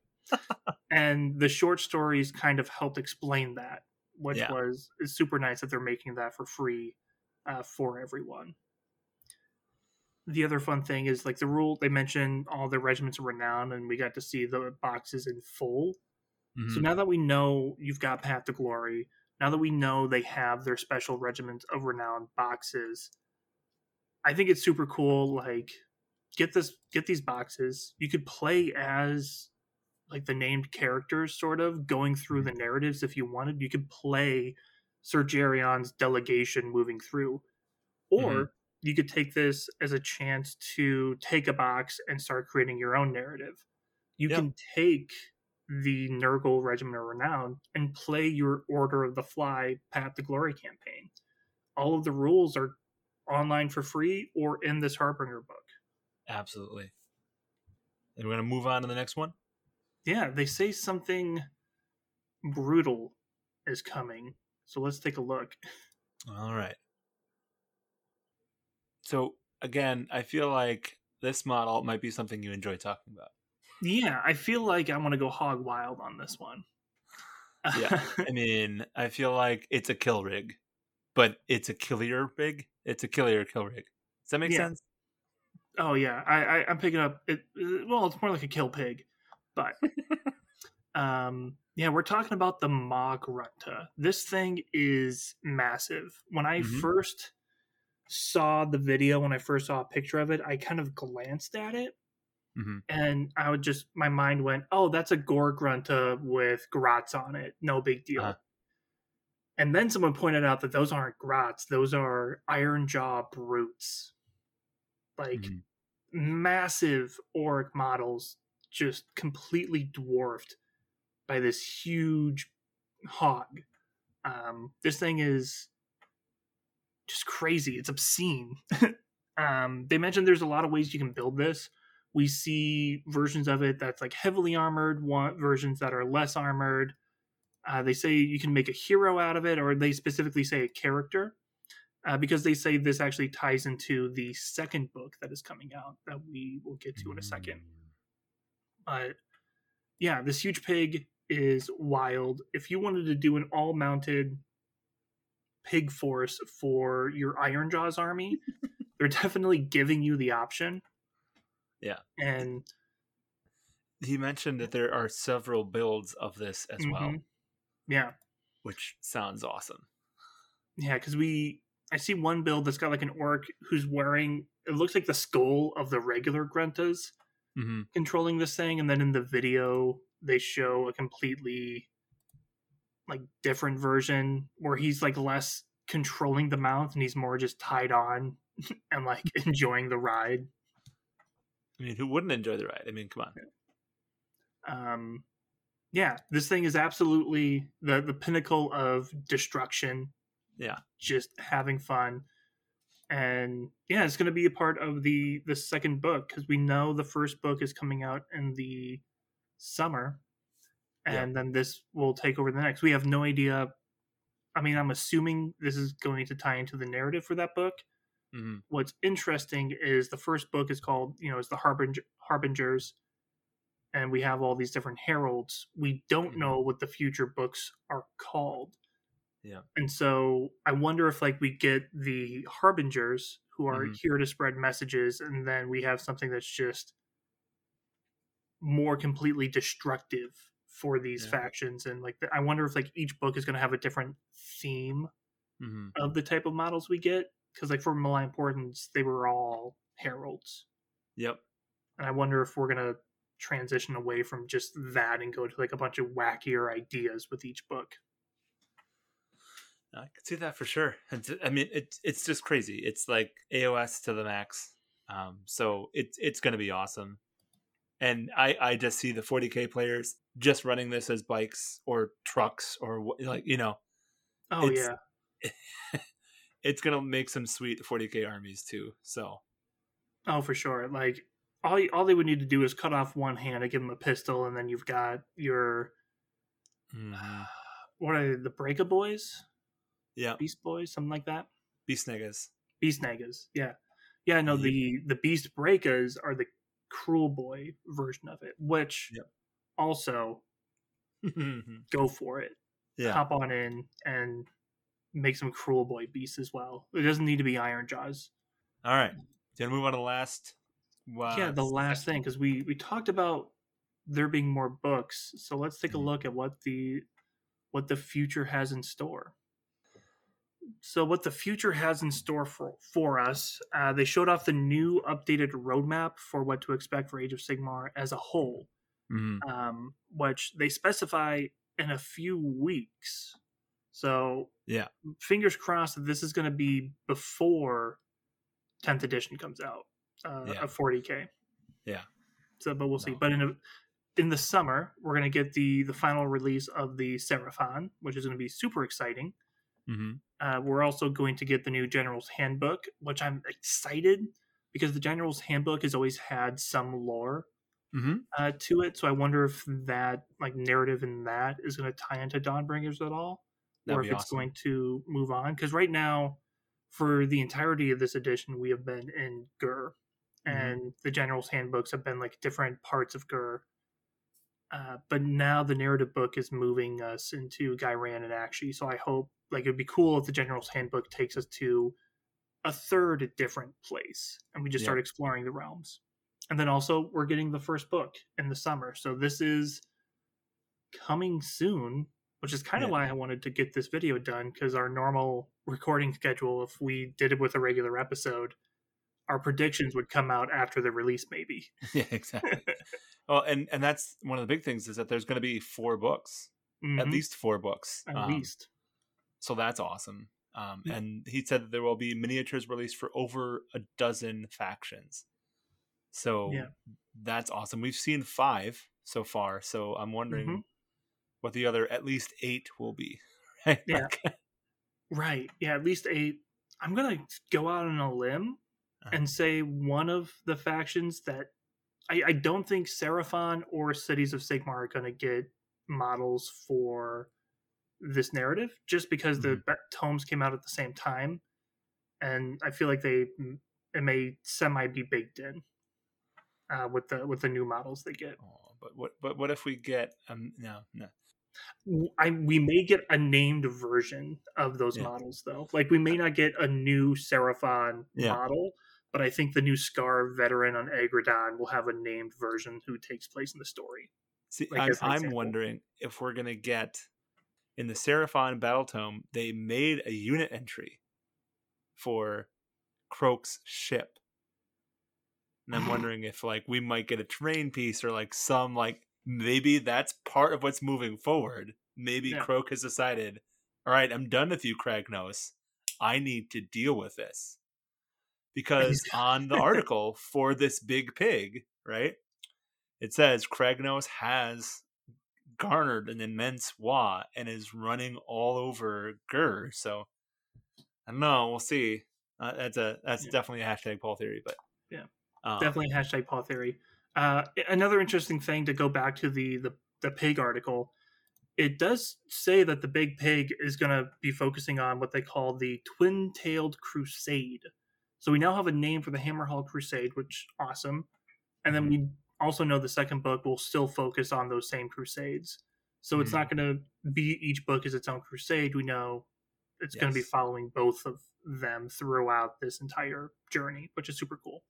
And the short stories kind of helped explain that, which Yeah. was super nice that they're making that for free uh, for everyone. The other fun thing is like the rule they mentioned all the regiments of renown, and we got to see the boxes in full. So Mhm. now that we know you've got Path to Glory, now that we know they have their special regiment of renown boxes, I think it's super cool. Like, get this, get these boxes. You could play as like the named characters, sort of going through the narratives if you wanted. You could play Sir Gerion's delegation moving through, or Mhm. you could take this as a chance to take a box and start creating your own narrative. You Yeah. can take the Nurgle Regiment of Renown and play your Order of the Fly Path to Glory campaign. All of the rules are online for free or in this Harbinger book. Absolutely. And we're going to move on to the next one. Yeah, they say something brutal is coming. So let's take a look. All right. So, again, I feel like this model might be something you enjoy talking about. Yeah, I feel like I want to go hog wild on this one. Yeah. I mean, I feel like it's a kill rig, but it's a killier rig. It's a killier kill rig. Does that make Yeah. sense? Oh yeah, I, I I'm picking up it. uh, Well, it's more like a kill pig, but um, yeah, we're talking about the Maw Grunta. This thing is massive. When I Mhm. first saw the video, when I first saw a picture of it, I kind of glanced at it, hmm and I would just my mind went, "Oh, that's a Gore Grunta with grots on it. No big deal." Uh-huh. And then someone pointed out that those aren't grots; those are Iron Jaw brutes. Like Mhm. massive auric models just completely dwarfed by this huge hog. Um, this thing is just crazy. It's obscene. um, they mentioned there's a lot of ways you can build this. We see versions of it that's like heavily armored, one versions that are less armored. Uh, they say you can make a hero out of it, or they specifically say a character uh, because they say this actually ties into the second book that is coming out that we will get to in a second. But yeah, this huge pig is wild. If you wanted to do an all mounted pig force for your Ironjawz army, they're definitely giving you the option. Yeah. And He mentioned that there are several builds of this as well, mhm. yeah, which sounds awesome. yeah, because we I see one build that's got like an orc who's wearing it looks like the skull of the regular gruntas hmm controlling this thing, and then in the video they show a completely like different version where he's like less controlling the mount and he's more just tied on and like enjoying the ride. I mean, who wouldn't enjoy the ride? I mean, come on. Um, yeah, this thing is absolutely the the pinnacle of destruction. Yeah. just having fun, and yeah, it's going to be a part of the the second book because we know the first book is coming out in the summer, Yeah. and then this will take over the next. We have no idea. I mean, I'm assuming this is going to tie into the narrative for that book. hmm What's interesting is the first book is called, you know, is the Harbinger, Harbingers, and we have all these different heralds. We don't Mhm. know what the future books are called. Yeah. And so I wonder if like we get the harbingers who are Mhm. here to spread messages and then we have something that's just more completely destructive for these Yeah. factions and like the, I wonder if like each book is going to have a different theme hmm of the type of models we get because like for Malign Portents they were all heralds Yep. and I wonder if we're going to transition away from just that and go to like a bunch of wackier ideas with each book. I could see that for sure. I mean, it's it's just crazy. It's like AOS to the max. Um, so it's it's going to be awesome. And I I just see the 40k players just running this as bikes or trucks or like you know, Oh It's- yeah. it's going to make some sweet 40k armies too. So Oh, for sure. Like all all they would need to do is cut off one hand and give them a pistol, and then you've got your mhm. what are they, the Breaka Boys, yeah, Beast Boys, something like that. Beast Snaggas. Beast Snaggas. Yeah, yeah. No, Yep. the the Beast Breakers are the Cruel Boy version of it, which Yep. also go for it. yeah, Hop on in and make some Cruel Boy beasts as well. It doesn't need to be Ironjawz. all right. Then move on to the last. Wow, yeah, the last thing because we we talked about there being more books, so let's take a Mhm. look at what the what the future has in store. So, what the future has in store for for us, uh, they showed off the new updated roadmap for what to expect for Age of Sigmar as a whole, Mhm. um, which they specify in a few weeks. So, Yeah. fingers crossed that this is going to be before 10th edition comes out uh, Yeah. of 40k. Yeah. So, but we'll see. No. But in a, in the summer, we're going to get the the final release of the Seraphon, which is going to be super exciting. Mhm. Uh, we're also going to get the new General's Handbook, which I'm excited because the General's Handbook has always had some lore Mhm. uh, to it. So I wonder if that like narrative in that is going to tie into Dawnbringers at all, That'd or if it's awesome. going to move on. Because right now, for the entirety of this edition, we have been in Ghur, Mhm. and the General's Handbooks have been like different parts of Ghur. Uh, but now the narrative book is moving us into Ghyran and Aqshy. So I hope like it'd be cool if the General's Handbook takes us to a third different place and we just Yeah. start exploring the realms. And then also we're getting the first book in the summer. So this is coming soon, which is kind of Yeah. why I wanted to get this video done because our normal recording schedule, if we did it with a regular episode, our predictions would come out after the release, maybe. Yeah, exactly. well, and and that's one of the big things is that there's going to be four books, at Mhm. least four books. At Um, least. So that's awesome. Um, Yeah. And he said that there will be miniatures released for over a dozen factions. So Yeah. that's awesome. We've seen five so far. So I'm wondering Mhm. what the other at least eight will be. Right? Yeah. Like, Right. Yeah, at least eight. I'm going to go out on a limb Uh-huh. and say one of the factions that I, I don't think Seraphon or Cities of Sigmar are going to get models for this narrative just because the Mm-hmm. the tomes came out at the same time. And I feel like they it may semi be baked in uh, with the with the new models they get. oh, but what but what if we get um no no I we may get a named version of those Yeah. models though. Like we may not get a new Seraphon Yeah. model, but I think the new Scar veteran on Aggradon will have a named version who takes place in the story. See, Like, I'm, I'm wondering if we're gonna get in the Seraphon Battle Tome. They made a unit entry for Kroak's ship, and I'm oh. wondering if like we might get a terrain piece or like some like maybe that's part of what's moving forward. Maybe Yeah. Croak has decided, all right, I'm done with you, Kragnos. I need to deal with this because on the article for this big pig, right? It says Kragnos has garnered an immense wa and is running all over Ghur. So I don't know. We'll see. Uh, that's a that's Yeah. definitely a hashtag Paul theory, but Yeah. um, Definitely hashtag Paul theory. Uh, another interesting thing to go back to the the, the pig article. It does say that the big pig is going to be focusing on what they call the twin-tailed crusade. So we now have a name for the Hammerhal Crusade, which awesome. And then we also know the second book will still focus on those same crusades. So it's Mhm. not going to be each book is its own crusade. We know it's going to be following both of them throughout this entire journey, which is super cool.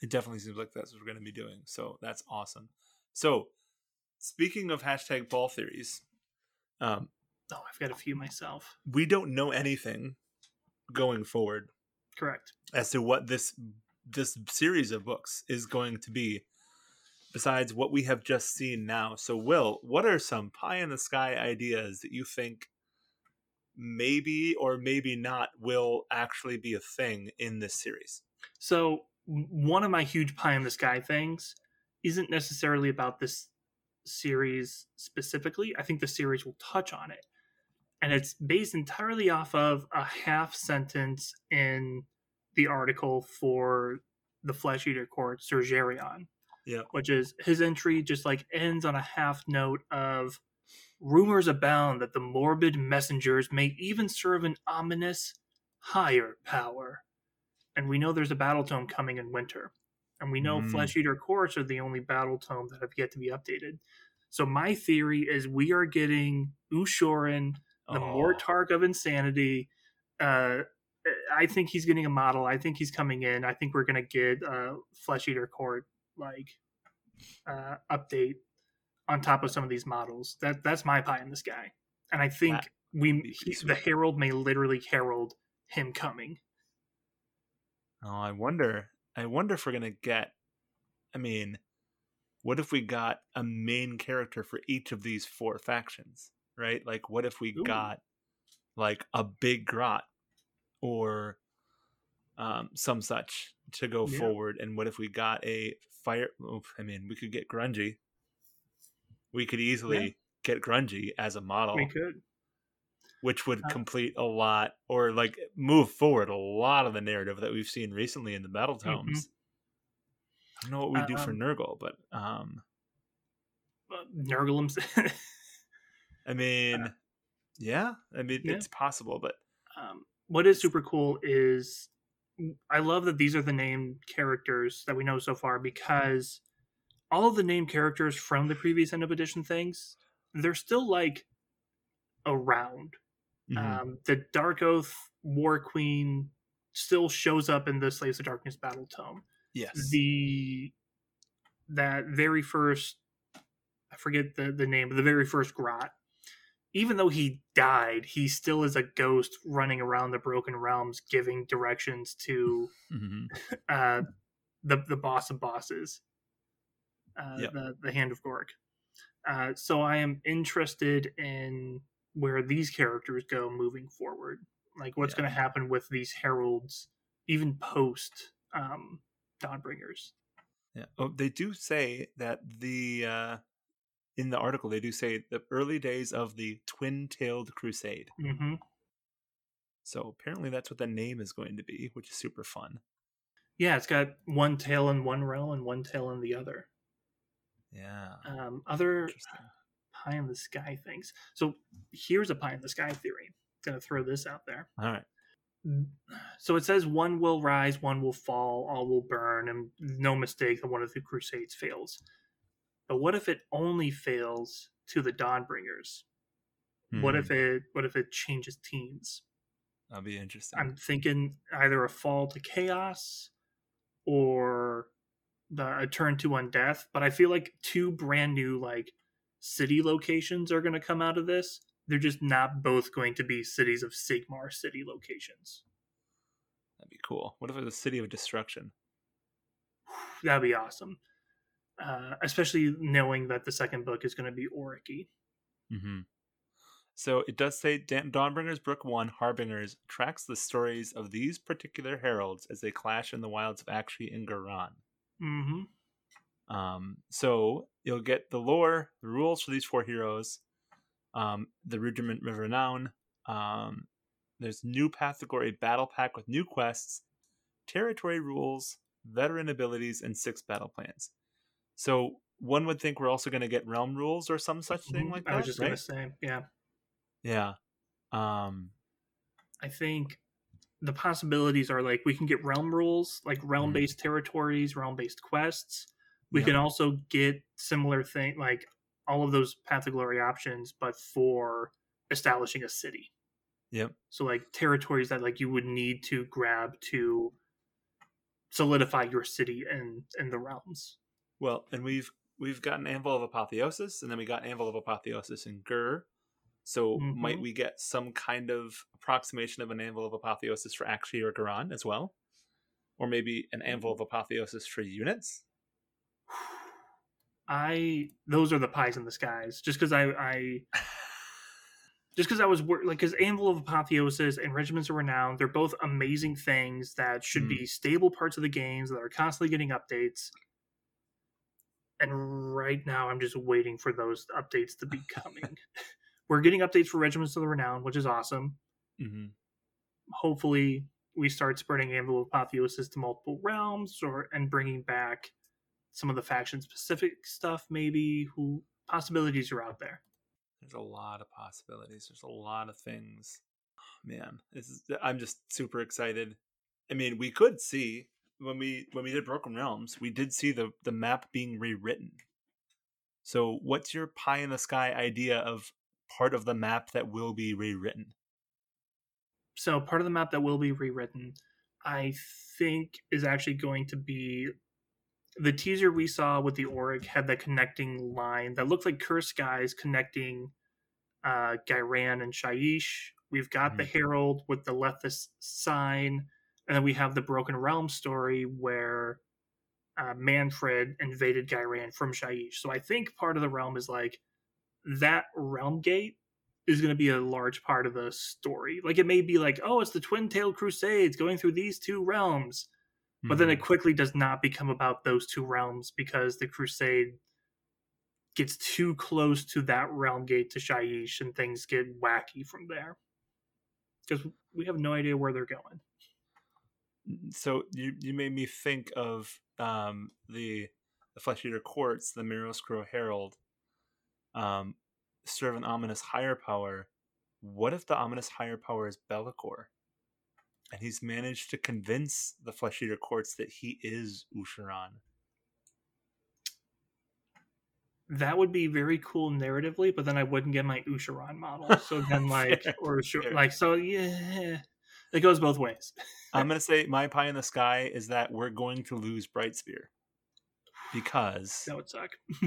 It definitely seems like that's what we're going to be doing. So that's awesome. So speaking of hashtag Paul theories, um, Oh, I've got a few myself. we don't know anything going forward Correct. as to what this this series of books is going to be besides what we have just seen now. So Will, what are some pie in the sky ideas that you think maybe or maybe not will actually be a thing in this series? So one of my huge pie in the sky things isn't necessarily about this series specifically. I think the series will touch on it. And it's based entirely off of a half sentence in the article for the Flesh Eater Court, Sir Gerion. Yeah. Which is his entry just like ends on a half note of rumors abound that the morbid messengers may even serve an ominous higher power. And we know there's a battle tome coming in winter. And we know Mm. Flesh Eater Courts are the only battle tome that have yet to be updated. So my theory is we are getting Ushoran, the Oh, Mortarch of Insanity. Uh, I think he's getting a model. I think he's coming in. I think we're gonna get a Flesh Eater Court like uh, update on top of some of these models. That that's my pie in the sky. And I think That we he, the. Herald may literally herald him coming. Oh, I wonder. I wonder if we're gonna get. I mean, what if we got a main character for each of these four factions? Right? Like, what if we Ooh. got like a big grot or um, some such to go Yeah. forward? And what if we got a fire? oof, I mean, we could get Grungni. We could easily get Grungni as a model We could. which would Uh, complete a lot or like move forward a lot of the narrative that we've seen recently in the battle Mhm. tomes. I don't know what we do for Um, Nurgle, but um Uh, Nurglems. I mean yeah, I mean yeah. it's possible, but um, what is super cool is I love that these are the named characters that we know so far because all of the named characters from the previous end of edition things, they're still like around. mhm, Um, the Dark Oath War Queen still shows up in the Slaves of Darkness battle tome. yes. The that very first I forget the, the name, but the very first grot. Even though he died, he still is a ghost running around the broken realms giving directions to Mhm. uh, the the boss of bosses, uh, Yep. the the Hand of Gork. Uh, so I am interested in where these characters go moving forward. Like what's Yeah. going to happen with these heralds, even post um, Dawnbringers. Yeah. Oh, they do say that the uh in the article they do say the early days of the twin-tailed crusade. hmm So apparently that's what the name is going to be, which is super fun. Yeah, it's got one tail in one realm and one tail in the other. Yeah. Um, other pie in the sky things. So here's a pie in the sky theory. Gonna throw this out there. All right. So it says one will rise, one will fall, all will burn, and no mistake that one of the crusades fails. But what if it only fails to the Dawnbringers? What if Hmm, it what if it changes teams? That'd be interesting. I'm thinking either a fall to chaos or the a turn to undeath. But I feel like two brand new like city locations are going to come out of this. They're just not both going to be cities of Sigmar city locations. That'd be cool. What if it was a city of destruction? That'd be awesome. Uh, especially knowing that the second book is going to be Oricky. Mm-hmm. So it does say Dan- Dawnbringers Book 1 Harbingers tracks the stories of these particular heralds as they clash in the wilds of Aqshy and Ghyran. Mm-hmm. Um, so you'll get the lore, the rules for these four heroes, um, the Regiment of Renown. Um, there's new Path to Glory battle pack with new quests, territory rules, veteran abilities, and six battle plans. So one would think we're also going to get realm rules or some such thing like that. Mm-hmm. I was just right? going to say, yeah. Yeah. Um, I think the possibilities are like we can get realm rules, like realm based territories, realm based quests. We Yeah. can also get similar thing like all of those Path of Glory options, but for establishing a city. Yep. So like territories that like you would need to grab to solidify your city and in the realms. Well, and we've we've got an Anvil of Apotheosis, and then we got an Anvil of Apotheosis in Ghur. So might Mhm. we get some kind of approximation of an Anvil of Apotheosis for Aqshy or Ghyran as well? Or maybe an Anvil of Apotheosis for units? I those are the pies in the skies. Just because I I just because I was wor- like because Anvil of Apotheosis and Regiments of Renown, they're both amazing things that should Mm. be stable parts of the games that are constantly getting updates. And right now, I'm just waiting for those updates to be coming. We're getting updates for Regiments of the Renown, which is awesome. hmm Hopefully, we start spreading Anvil of Apotheosis to multiple realms, or and bringing back some of the faction specific stuff. Maybe who possibilities are out there. There's a lot of possibilities. There's a lot of things. Man, this is, I'm just super excited. I mean, we could see when we when we did Broken Realms, we did see the the map being rewritten. So, what's your pie in the sky idea of part of the map that will be rewritten? so part of the map that will be rewritten i think is actually going to be the teaser we saw with the Auric had that connecting line that looked like Curse Skies connecting uh Ghyran and Shyish. We've got the Herald with the Lethis sign, and then we have the Broken Realm story where uh, Mannfred invaded Ghyran from Shyish. So I think part of the realm is like that realm gate is going to be a large part of the story. Like it may be like, oh, it's the Twin Tail Crusades going through these two realms, but then it Mhm. quickly does not become about those two realms because the Crusade gets too close to that realm gate to Shyish and things get wacky from there. Because we have no idea where they're going. So you you made me think of um the the flesh eater courts the marrow scroll herald um serve an ominous higher power. What if the ominous higher power is Be'lakor? And he's managed to convince the flesh eater courts that he is Ushoran That would be very cool narratively, but then I wouldn't get my Ushoran model. So then, like, or Usher- like, so yeah, it goes both ways. i'm gonna say my pie in the sky is that we're going to lose brightspear because That would suck.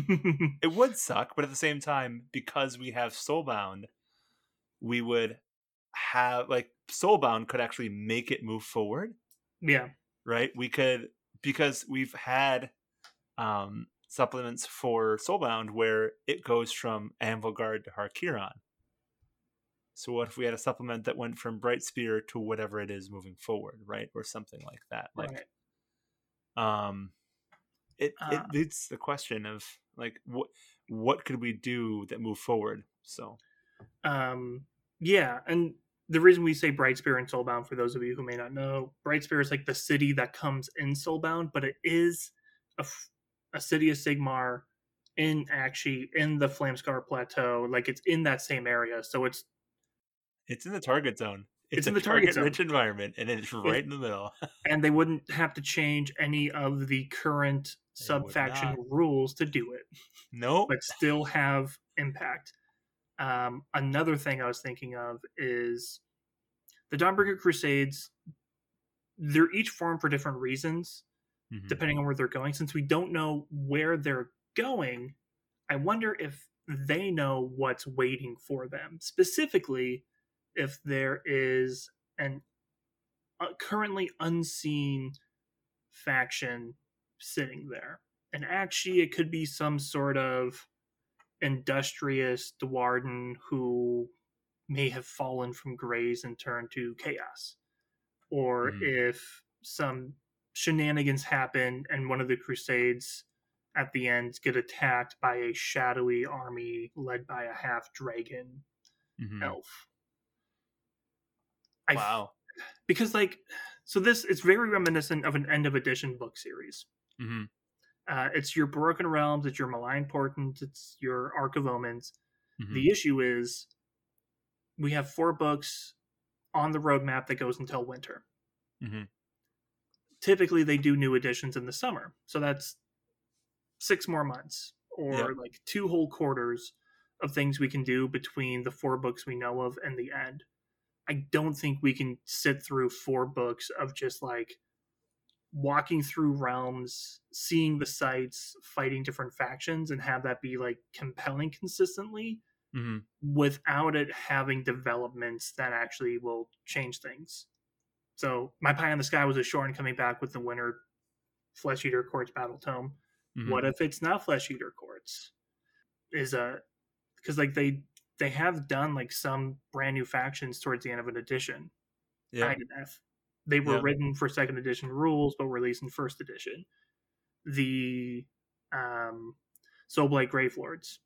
it would suck, but at the same time, because we have Soulbound, we would have like Soulbound could actually make it move forward, yeah, right? We could because we've had um supplements for Soulbound where it goes from Anvilgard to Har Kuron. So what if we had a supplement that went from Bright Spear to whatever it is moving forward, right? Or something like that. Like right. um it it Uh, leads the question of like what what could we do that move forward so Um, yeah, and the reason we say Brightspear and Soulbound, for those of you who may not know, Brightspear is like the city that comes in Soulbound, but it is a, a city of Sigmar in actually in the Flamescar Plateau. Like it's in that same area, so it's it's in the target zone it's, It's in the target zone. rich environment and it's right in the middle and they wouldn't have to change any of the current sub faction rules to do it, Nope. but still have impact. Um, another thing I was thinking of is the Dawnbreaker Crusades. They're each formed for different reasons, Mhm. depending on where they're going. Since we don't know where they're going, I wonder if they know what's waiting for them. Specifically, if there is an uh, currently unseen faction sitting there. And actually, it could be some sort of industrious Duardin who may have fallen from grace and turned to chaos. Or Mhm. if some shenanigans happen and one of the Crusades at the end get attacked by a shadowy army led by a half dragon Mhm. elf. I Wow. because like so this it's very reminiscent of an end of edition book series. hmm Uh, it's your Broken Realms, it's your Malign Portent, it's your Arks of Omen. hmm The issue is we have four books on the roadmap that goes until winter. hmm Typically, they do new editions in the summer, so that's six more months or Yeah. like two whole quarters of things we can do between the four books we know of and the end. I don't think we can sit through four books of just like walking through realms, seeing the sites, fighting different factions, and have that be like compelling consistently hmm without it having developments that actually will change things. So my pie in the sky was Ushoran coming back with the winter Flesh Eater Courts Battle Tome. hmm What if it's not Flesh Eater Courts? Is a because like they they have done like some brand new factions towards the end of an edition. Yeah. INF. They were Yeah. written for second edition rules, but released in first edition. The um, Soulblight Gravelords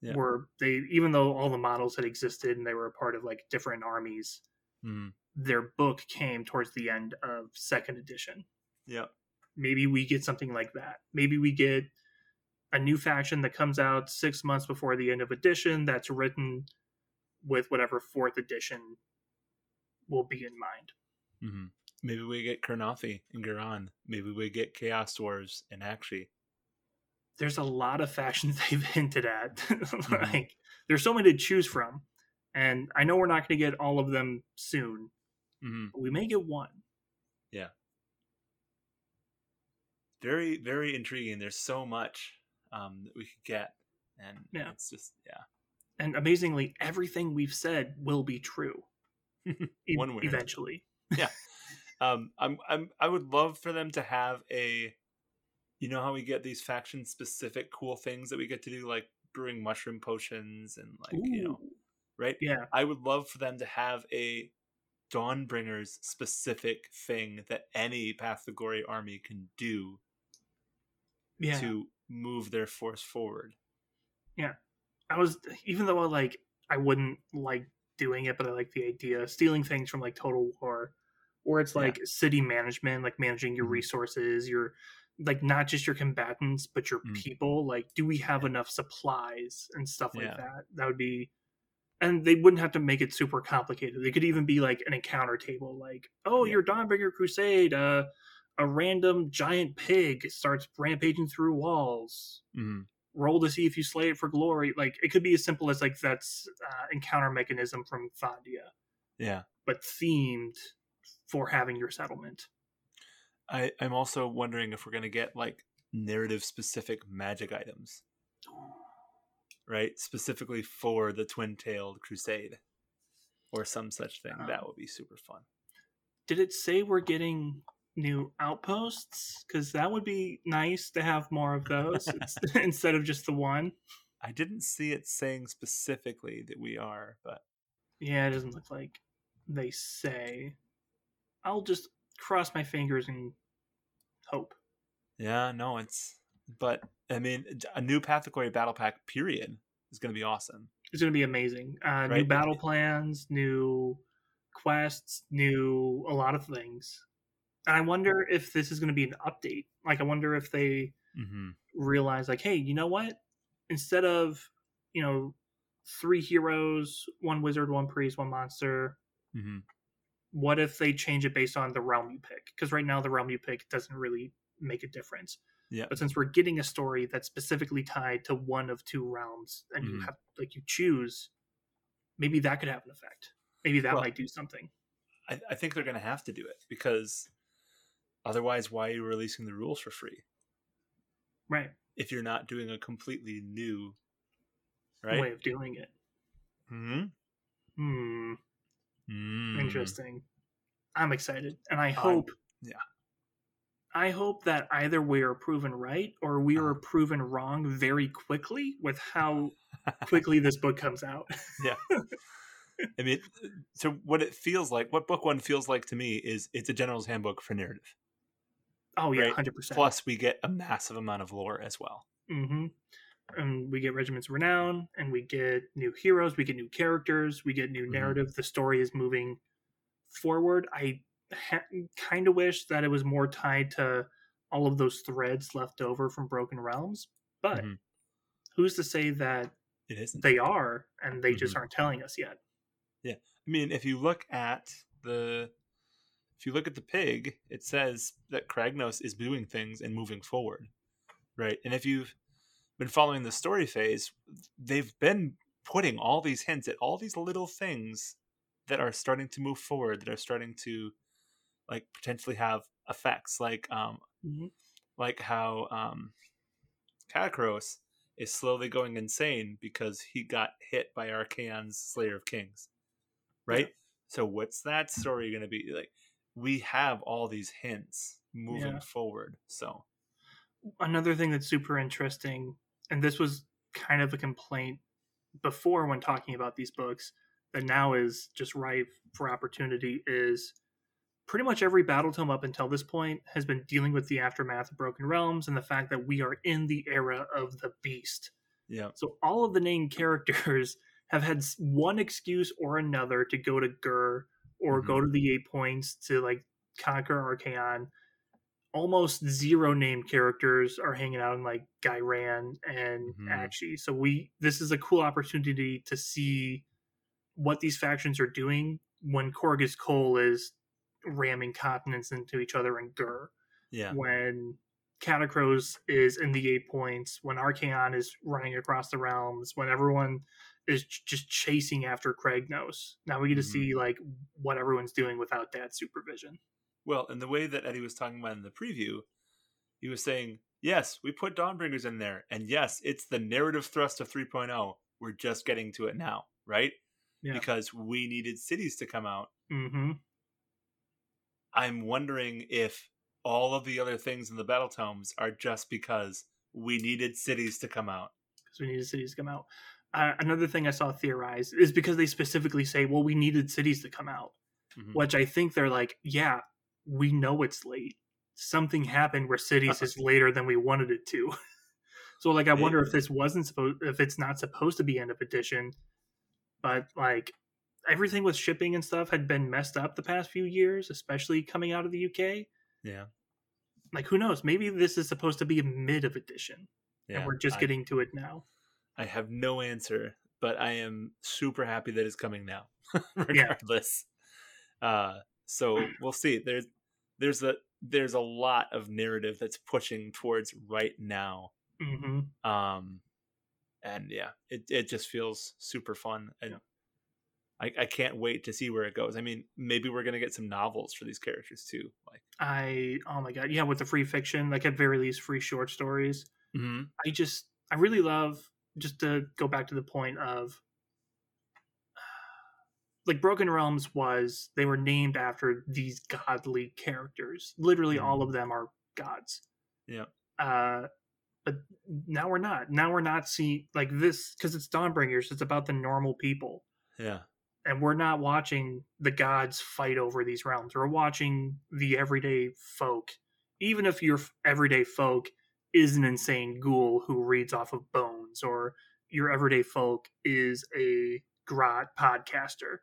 Yeah. were they even though all the models had existed and they were a part of like different armies, hmm their book came towards the end of second edition. Yeah. Maybe we get something like that. Maybe we get a new faction that comes out six months before the end of edition that's written with whatever fourth edition will be in mind. hmm Maybe we get Kurnothi and Ghyran. Maybe we get Chaos Dwarves and Aqshy. There's a lot of factions they've hinted at. like there's so many to choose from. And I know we're not going to get all of them soon, hmm but we may get one. Yeah. Very, very intriguing. There's so much um, that we could get, and Yeah. it's just yeah. And amazingly, everything we've said will be true. One way eventually. Um, I'm, I'm, I would love for them to have a, you know how we get these faction specific cool things that we get to do, like brewing mushroom potions and like you know, right? yeah. I would love for them to have a Dawnbringers specific thing that any Path Glory army can do Yeah. to move their force forward. Yeah. I was even though I like I wouldn't like doing it, but I like the idea stealing things from like Total War, or it's Yeah. like city management, like managing your Mhm. resources, your like not just your combatants, but your Mm. people. Like, do we have enough supplies and stuff like Yeah. that? That would be, and they wouldn't have to make it super complicated. They could even be like an encounter table, like, oh, Yeah. your Dawnbringer Crusade, uh, a random giant pig starts rampaging through walls Mhm. roll to see if you slay it for glory. Like it could be as simple as like that's uh, encounter mechanism from Thondia, Yeah. but themed for having your settlement. I, I'm also wondering if we're going to get like narrative specific magic items, right? Specifically for the twin tailed crusade or some such thing. that Um, would be super fun. Did it say we're getting new outposts? Because that would be nice to have more of those instead of just the one. I didn't see it saying specifically that we are, but Yeah, it doesn't look like they say. I'll just cross my fingers and hope. yeah, no, it's. But I mean, a new Path battle pack period is going to be awesome. It's going to be amazing. Uh, New battle plans, new quests, new a lot of things. And I wonder if this is going to be an update. Like, I wonder if they Mm-hmm. realize, like, hey, you know what? Instead of, you know, three heroes, one wizard, one priest, one monster, Mm-hmm. what if they change it based on the realm you pick? Because right now, the realm you pick doesn't really make a difference. Yeah. But since we're getting a story that's specifically tied to one of two realms, and you Mhm. have like you choose, maybe that could have an effect. Maybe that Well, might do something. I, I think they're going to have to do it because otherwise, why are you releasing the rules for free Right. if you're not doing a completely new, right? Way of doing it. hmm Hmm. Mm. Interesting. I'm excited, and I hope. yeah. I hope that either we are proven right or we are Uh-huh. proven wrong very quickly with how quickly this book comes out. Yeah. I mean, so what it feels like, what book one feels like to me is it's a general's handbook for narrative. Oh yeah, Right. hundred percent. Plus, we get a massive amount of lore as well. Mm-hmm. And we get Regiments Renown, and we get new heroes, we get new characters, we get new Mhm. narrative. The story is moving forward. I ha- kind of wish that it was more tied to all of those threads left over from Broken Realms, but Mhm. who's to say that It isn't. they are and they just Mhm. aren't telling us yet? Yeah, I mean, if you look at the if you look at the pig, it says that Kragnos is doing things and moving forward, right? And if you've been following the story phase, they've been putting all these hints at all these little things that are starting to move forward, that are starting to like potentially have effects, like um, Mhm. like how um, Katakros is slowly going insane because he got hit by Archaon's Slayer of Kings, right? So what's that story going to be like? We have all these hints moving Yeah. forward, so another thing that's super interesting, and this was kind of a complaint before when talking about these books, that now is just ripe for opportunity, is pretty much every battle tome up until this point has been dealing with the aftermath of Broken Realms and the fact that we are in the era of the beast. yeah, So all of the named characters have had one excuse or another to go to Ghur or go to the eight points to like conquer Archaon. Almost zero named characters are hanging out in like Ghyran and Mhm. Aqshy. So we this is a cool opportunity to see what these factions are doing when Korghos Khul is ramming continents into each other in Ghur yeah, when Katakros is in the eight points, when Archaon is running across the realms, when everyone is just chasing after Craig Kragnos. Now we get to Mhm. see like what everyone's doing without dad's supervision. Well, and the way that Eddie was talking about in the preview, he was saying, yes, we put Dawnbringers in there, and yes, it's the narrative thrust of 3.0. We're just getting to it now, right? Yeah. Because we needed cities to come out. Mm-hmm. I'm wondering if all of the other things in the battle tomes are just because we needed cities to come out. Because we needed cities to come out. Uh, another thing I saw theorized is because they specifically say, well, we needed cities to come out. Mhm. Which I think they're like, yeah, we know it's late. Something happened where cities is later than we wanted it to. so like I wonder if this wasn't supposed if it's not supposed to be end of edition, but like everything with shipping and stuff had been messed up the past few years, especially coming out of the UK. Yeah. Like who knows? Maybe this is supposed to be a mid of edition, Yeah. and we're just I, getting to it now. I have no answer, but I am super happy that it's coming now, regardless. Uh, so we'll see. There's there's a there's a lot of narrative that's pushing towards right now. hmm Um, and yeah, it it just feels super fun, and Yeah. I I can't wait to see where it goes. I mean, maybe we're gonna get some novels for these characters too. Like, I oh my god, yeah, with the free fiction, like at very least free short stories. mhm, I just I really love just to go back to the point of like Broken Realms was they were named after these godly characters. Literally Mhm. all of them are gods. Yeah. Uh but now we're not. Now we're not seeing like this because it's Dawnbringers. It's about the normal people, yeah, and we're not watching the gods fight over these realms. We're watching the everyday folk. Even if your everyday folk is an insane ghoul who reads off of bones, or your everyday folk is a grot podcaster,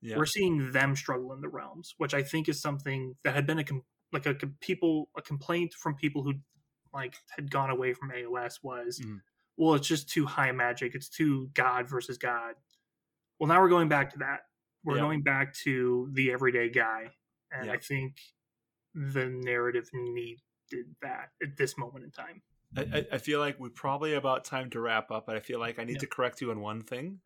yeah, we're seeing them struggle in the realms, which I think is something that had been a com- like a people a complaint from people who like had gone away from AOS was, Mhm. well, it's just too high magic. It's too God versus God. Well, now we're going back to that. We're Yeah. going back to the everyday guy, and Yeah. I think the narrative needed that at this moment in time. I, I feel like we're probably about time to wrap up, but I feel like I need to correct you on one thing.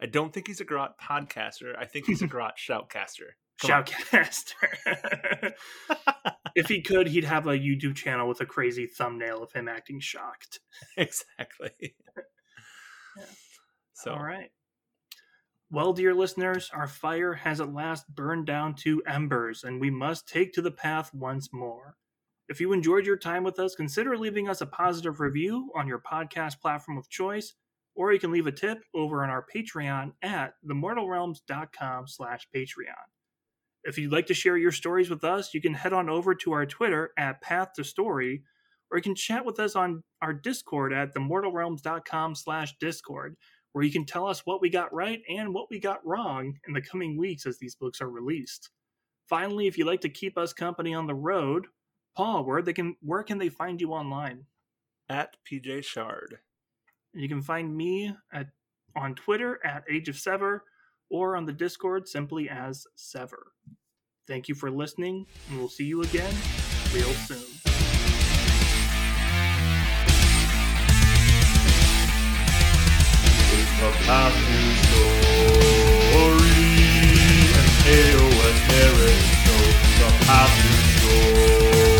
I don't think he's a Garrote podcaster. I think he's a Garrote shoutcaster. Shoutcaster. if he could, he'd have a YouTube channel with a crazy thumbnail of him acting shocked. exactly. yeah. So, all right. Well, dear listeners, our fire has at last burned down to embers, and we must take to the path once more. If you enjoyed your time with us, consider leaving us a positive review on your podcast platform of choice, or you can leave a tip over on our Patreon at themortalrealms.com slash Patreon. If you'd like to share your stories with us, you can head on over to our Twitter at Path to Story, or you can chat with us on our Discord at themortalrealms.com slash Discord, where you can tell us what we got right and what we got wrong in the coming weeks as these books are released. Finally, if you'd like to keep us company on the road, Paul, where they can where can they find you online? At PJ Schard. You can find me at on Twitter at Age of Sevvir or on the Discord simply as Sevvir. Thank you for listening, and we'll see you again real soon. AOS Happy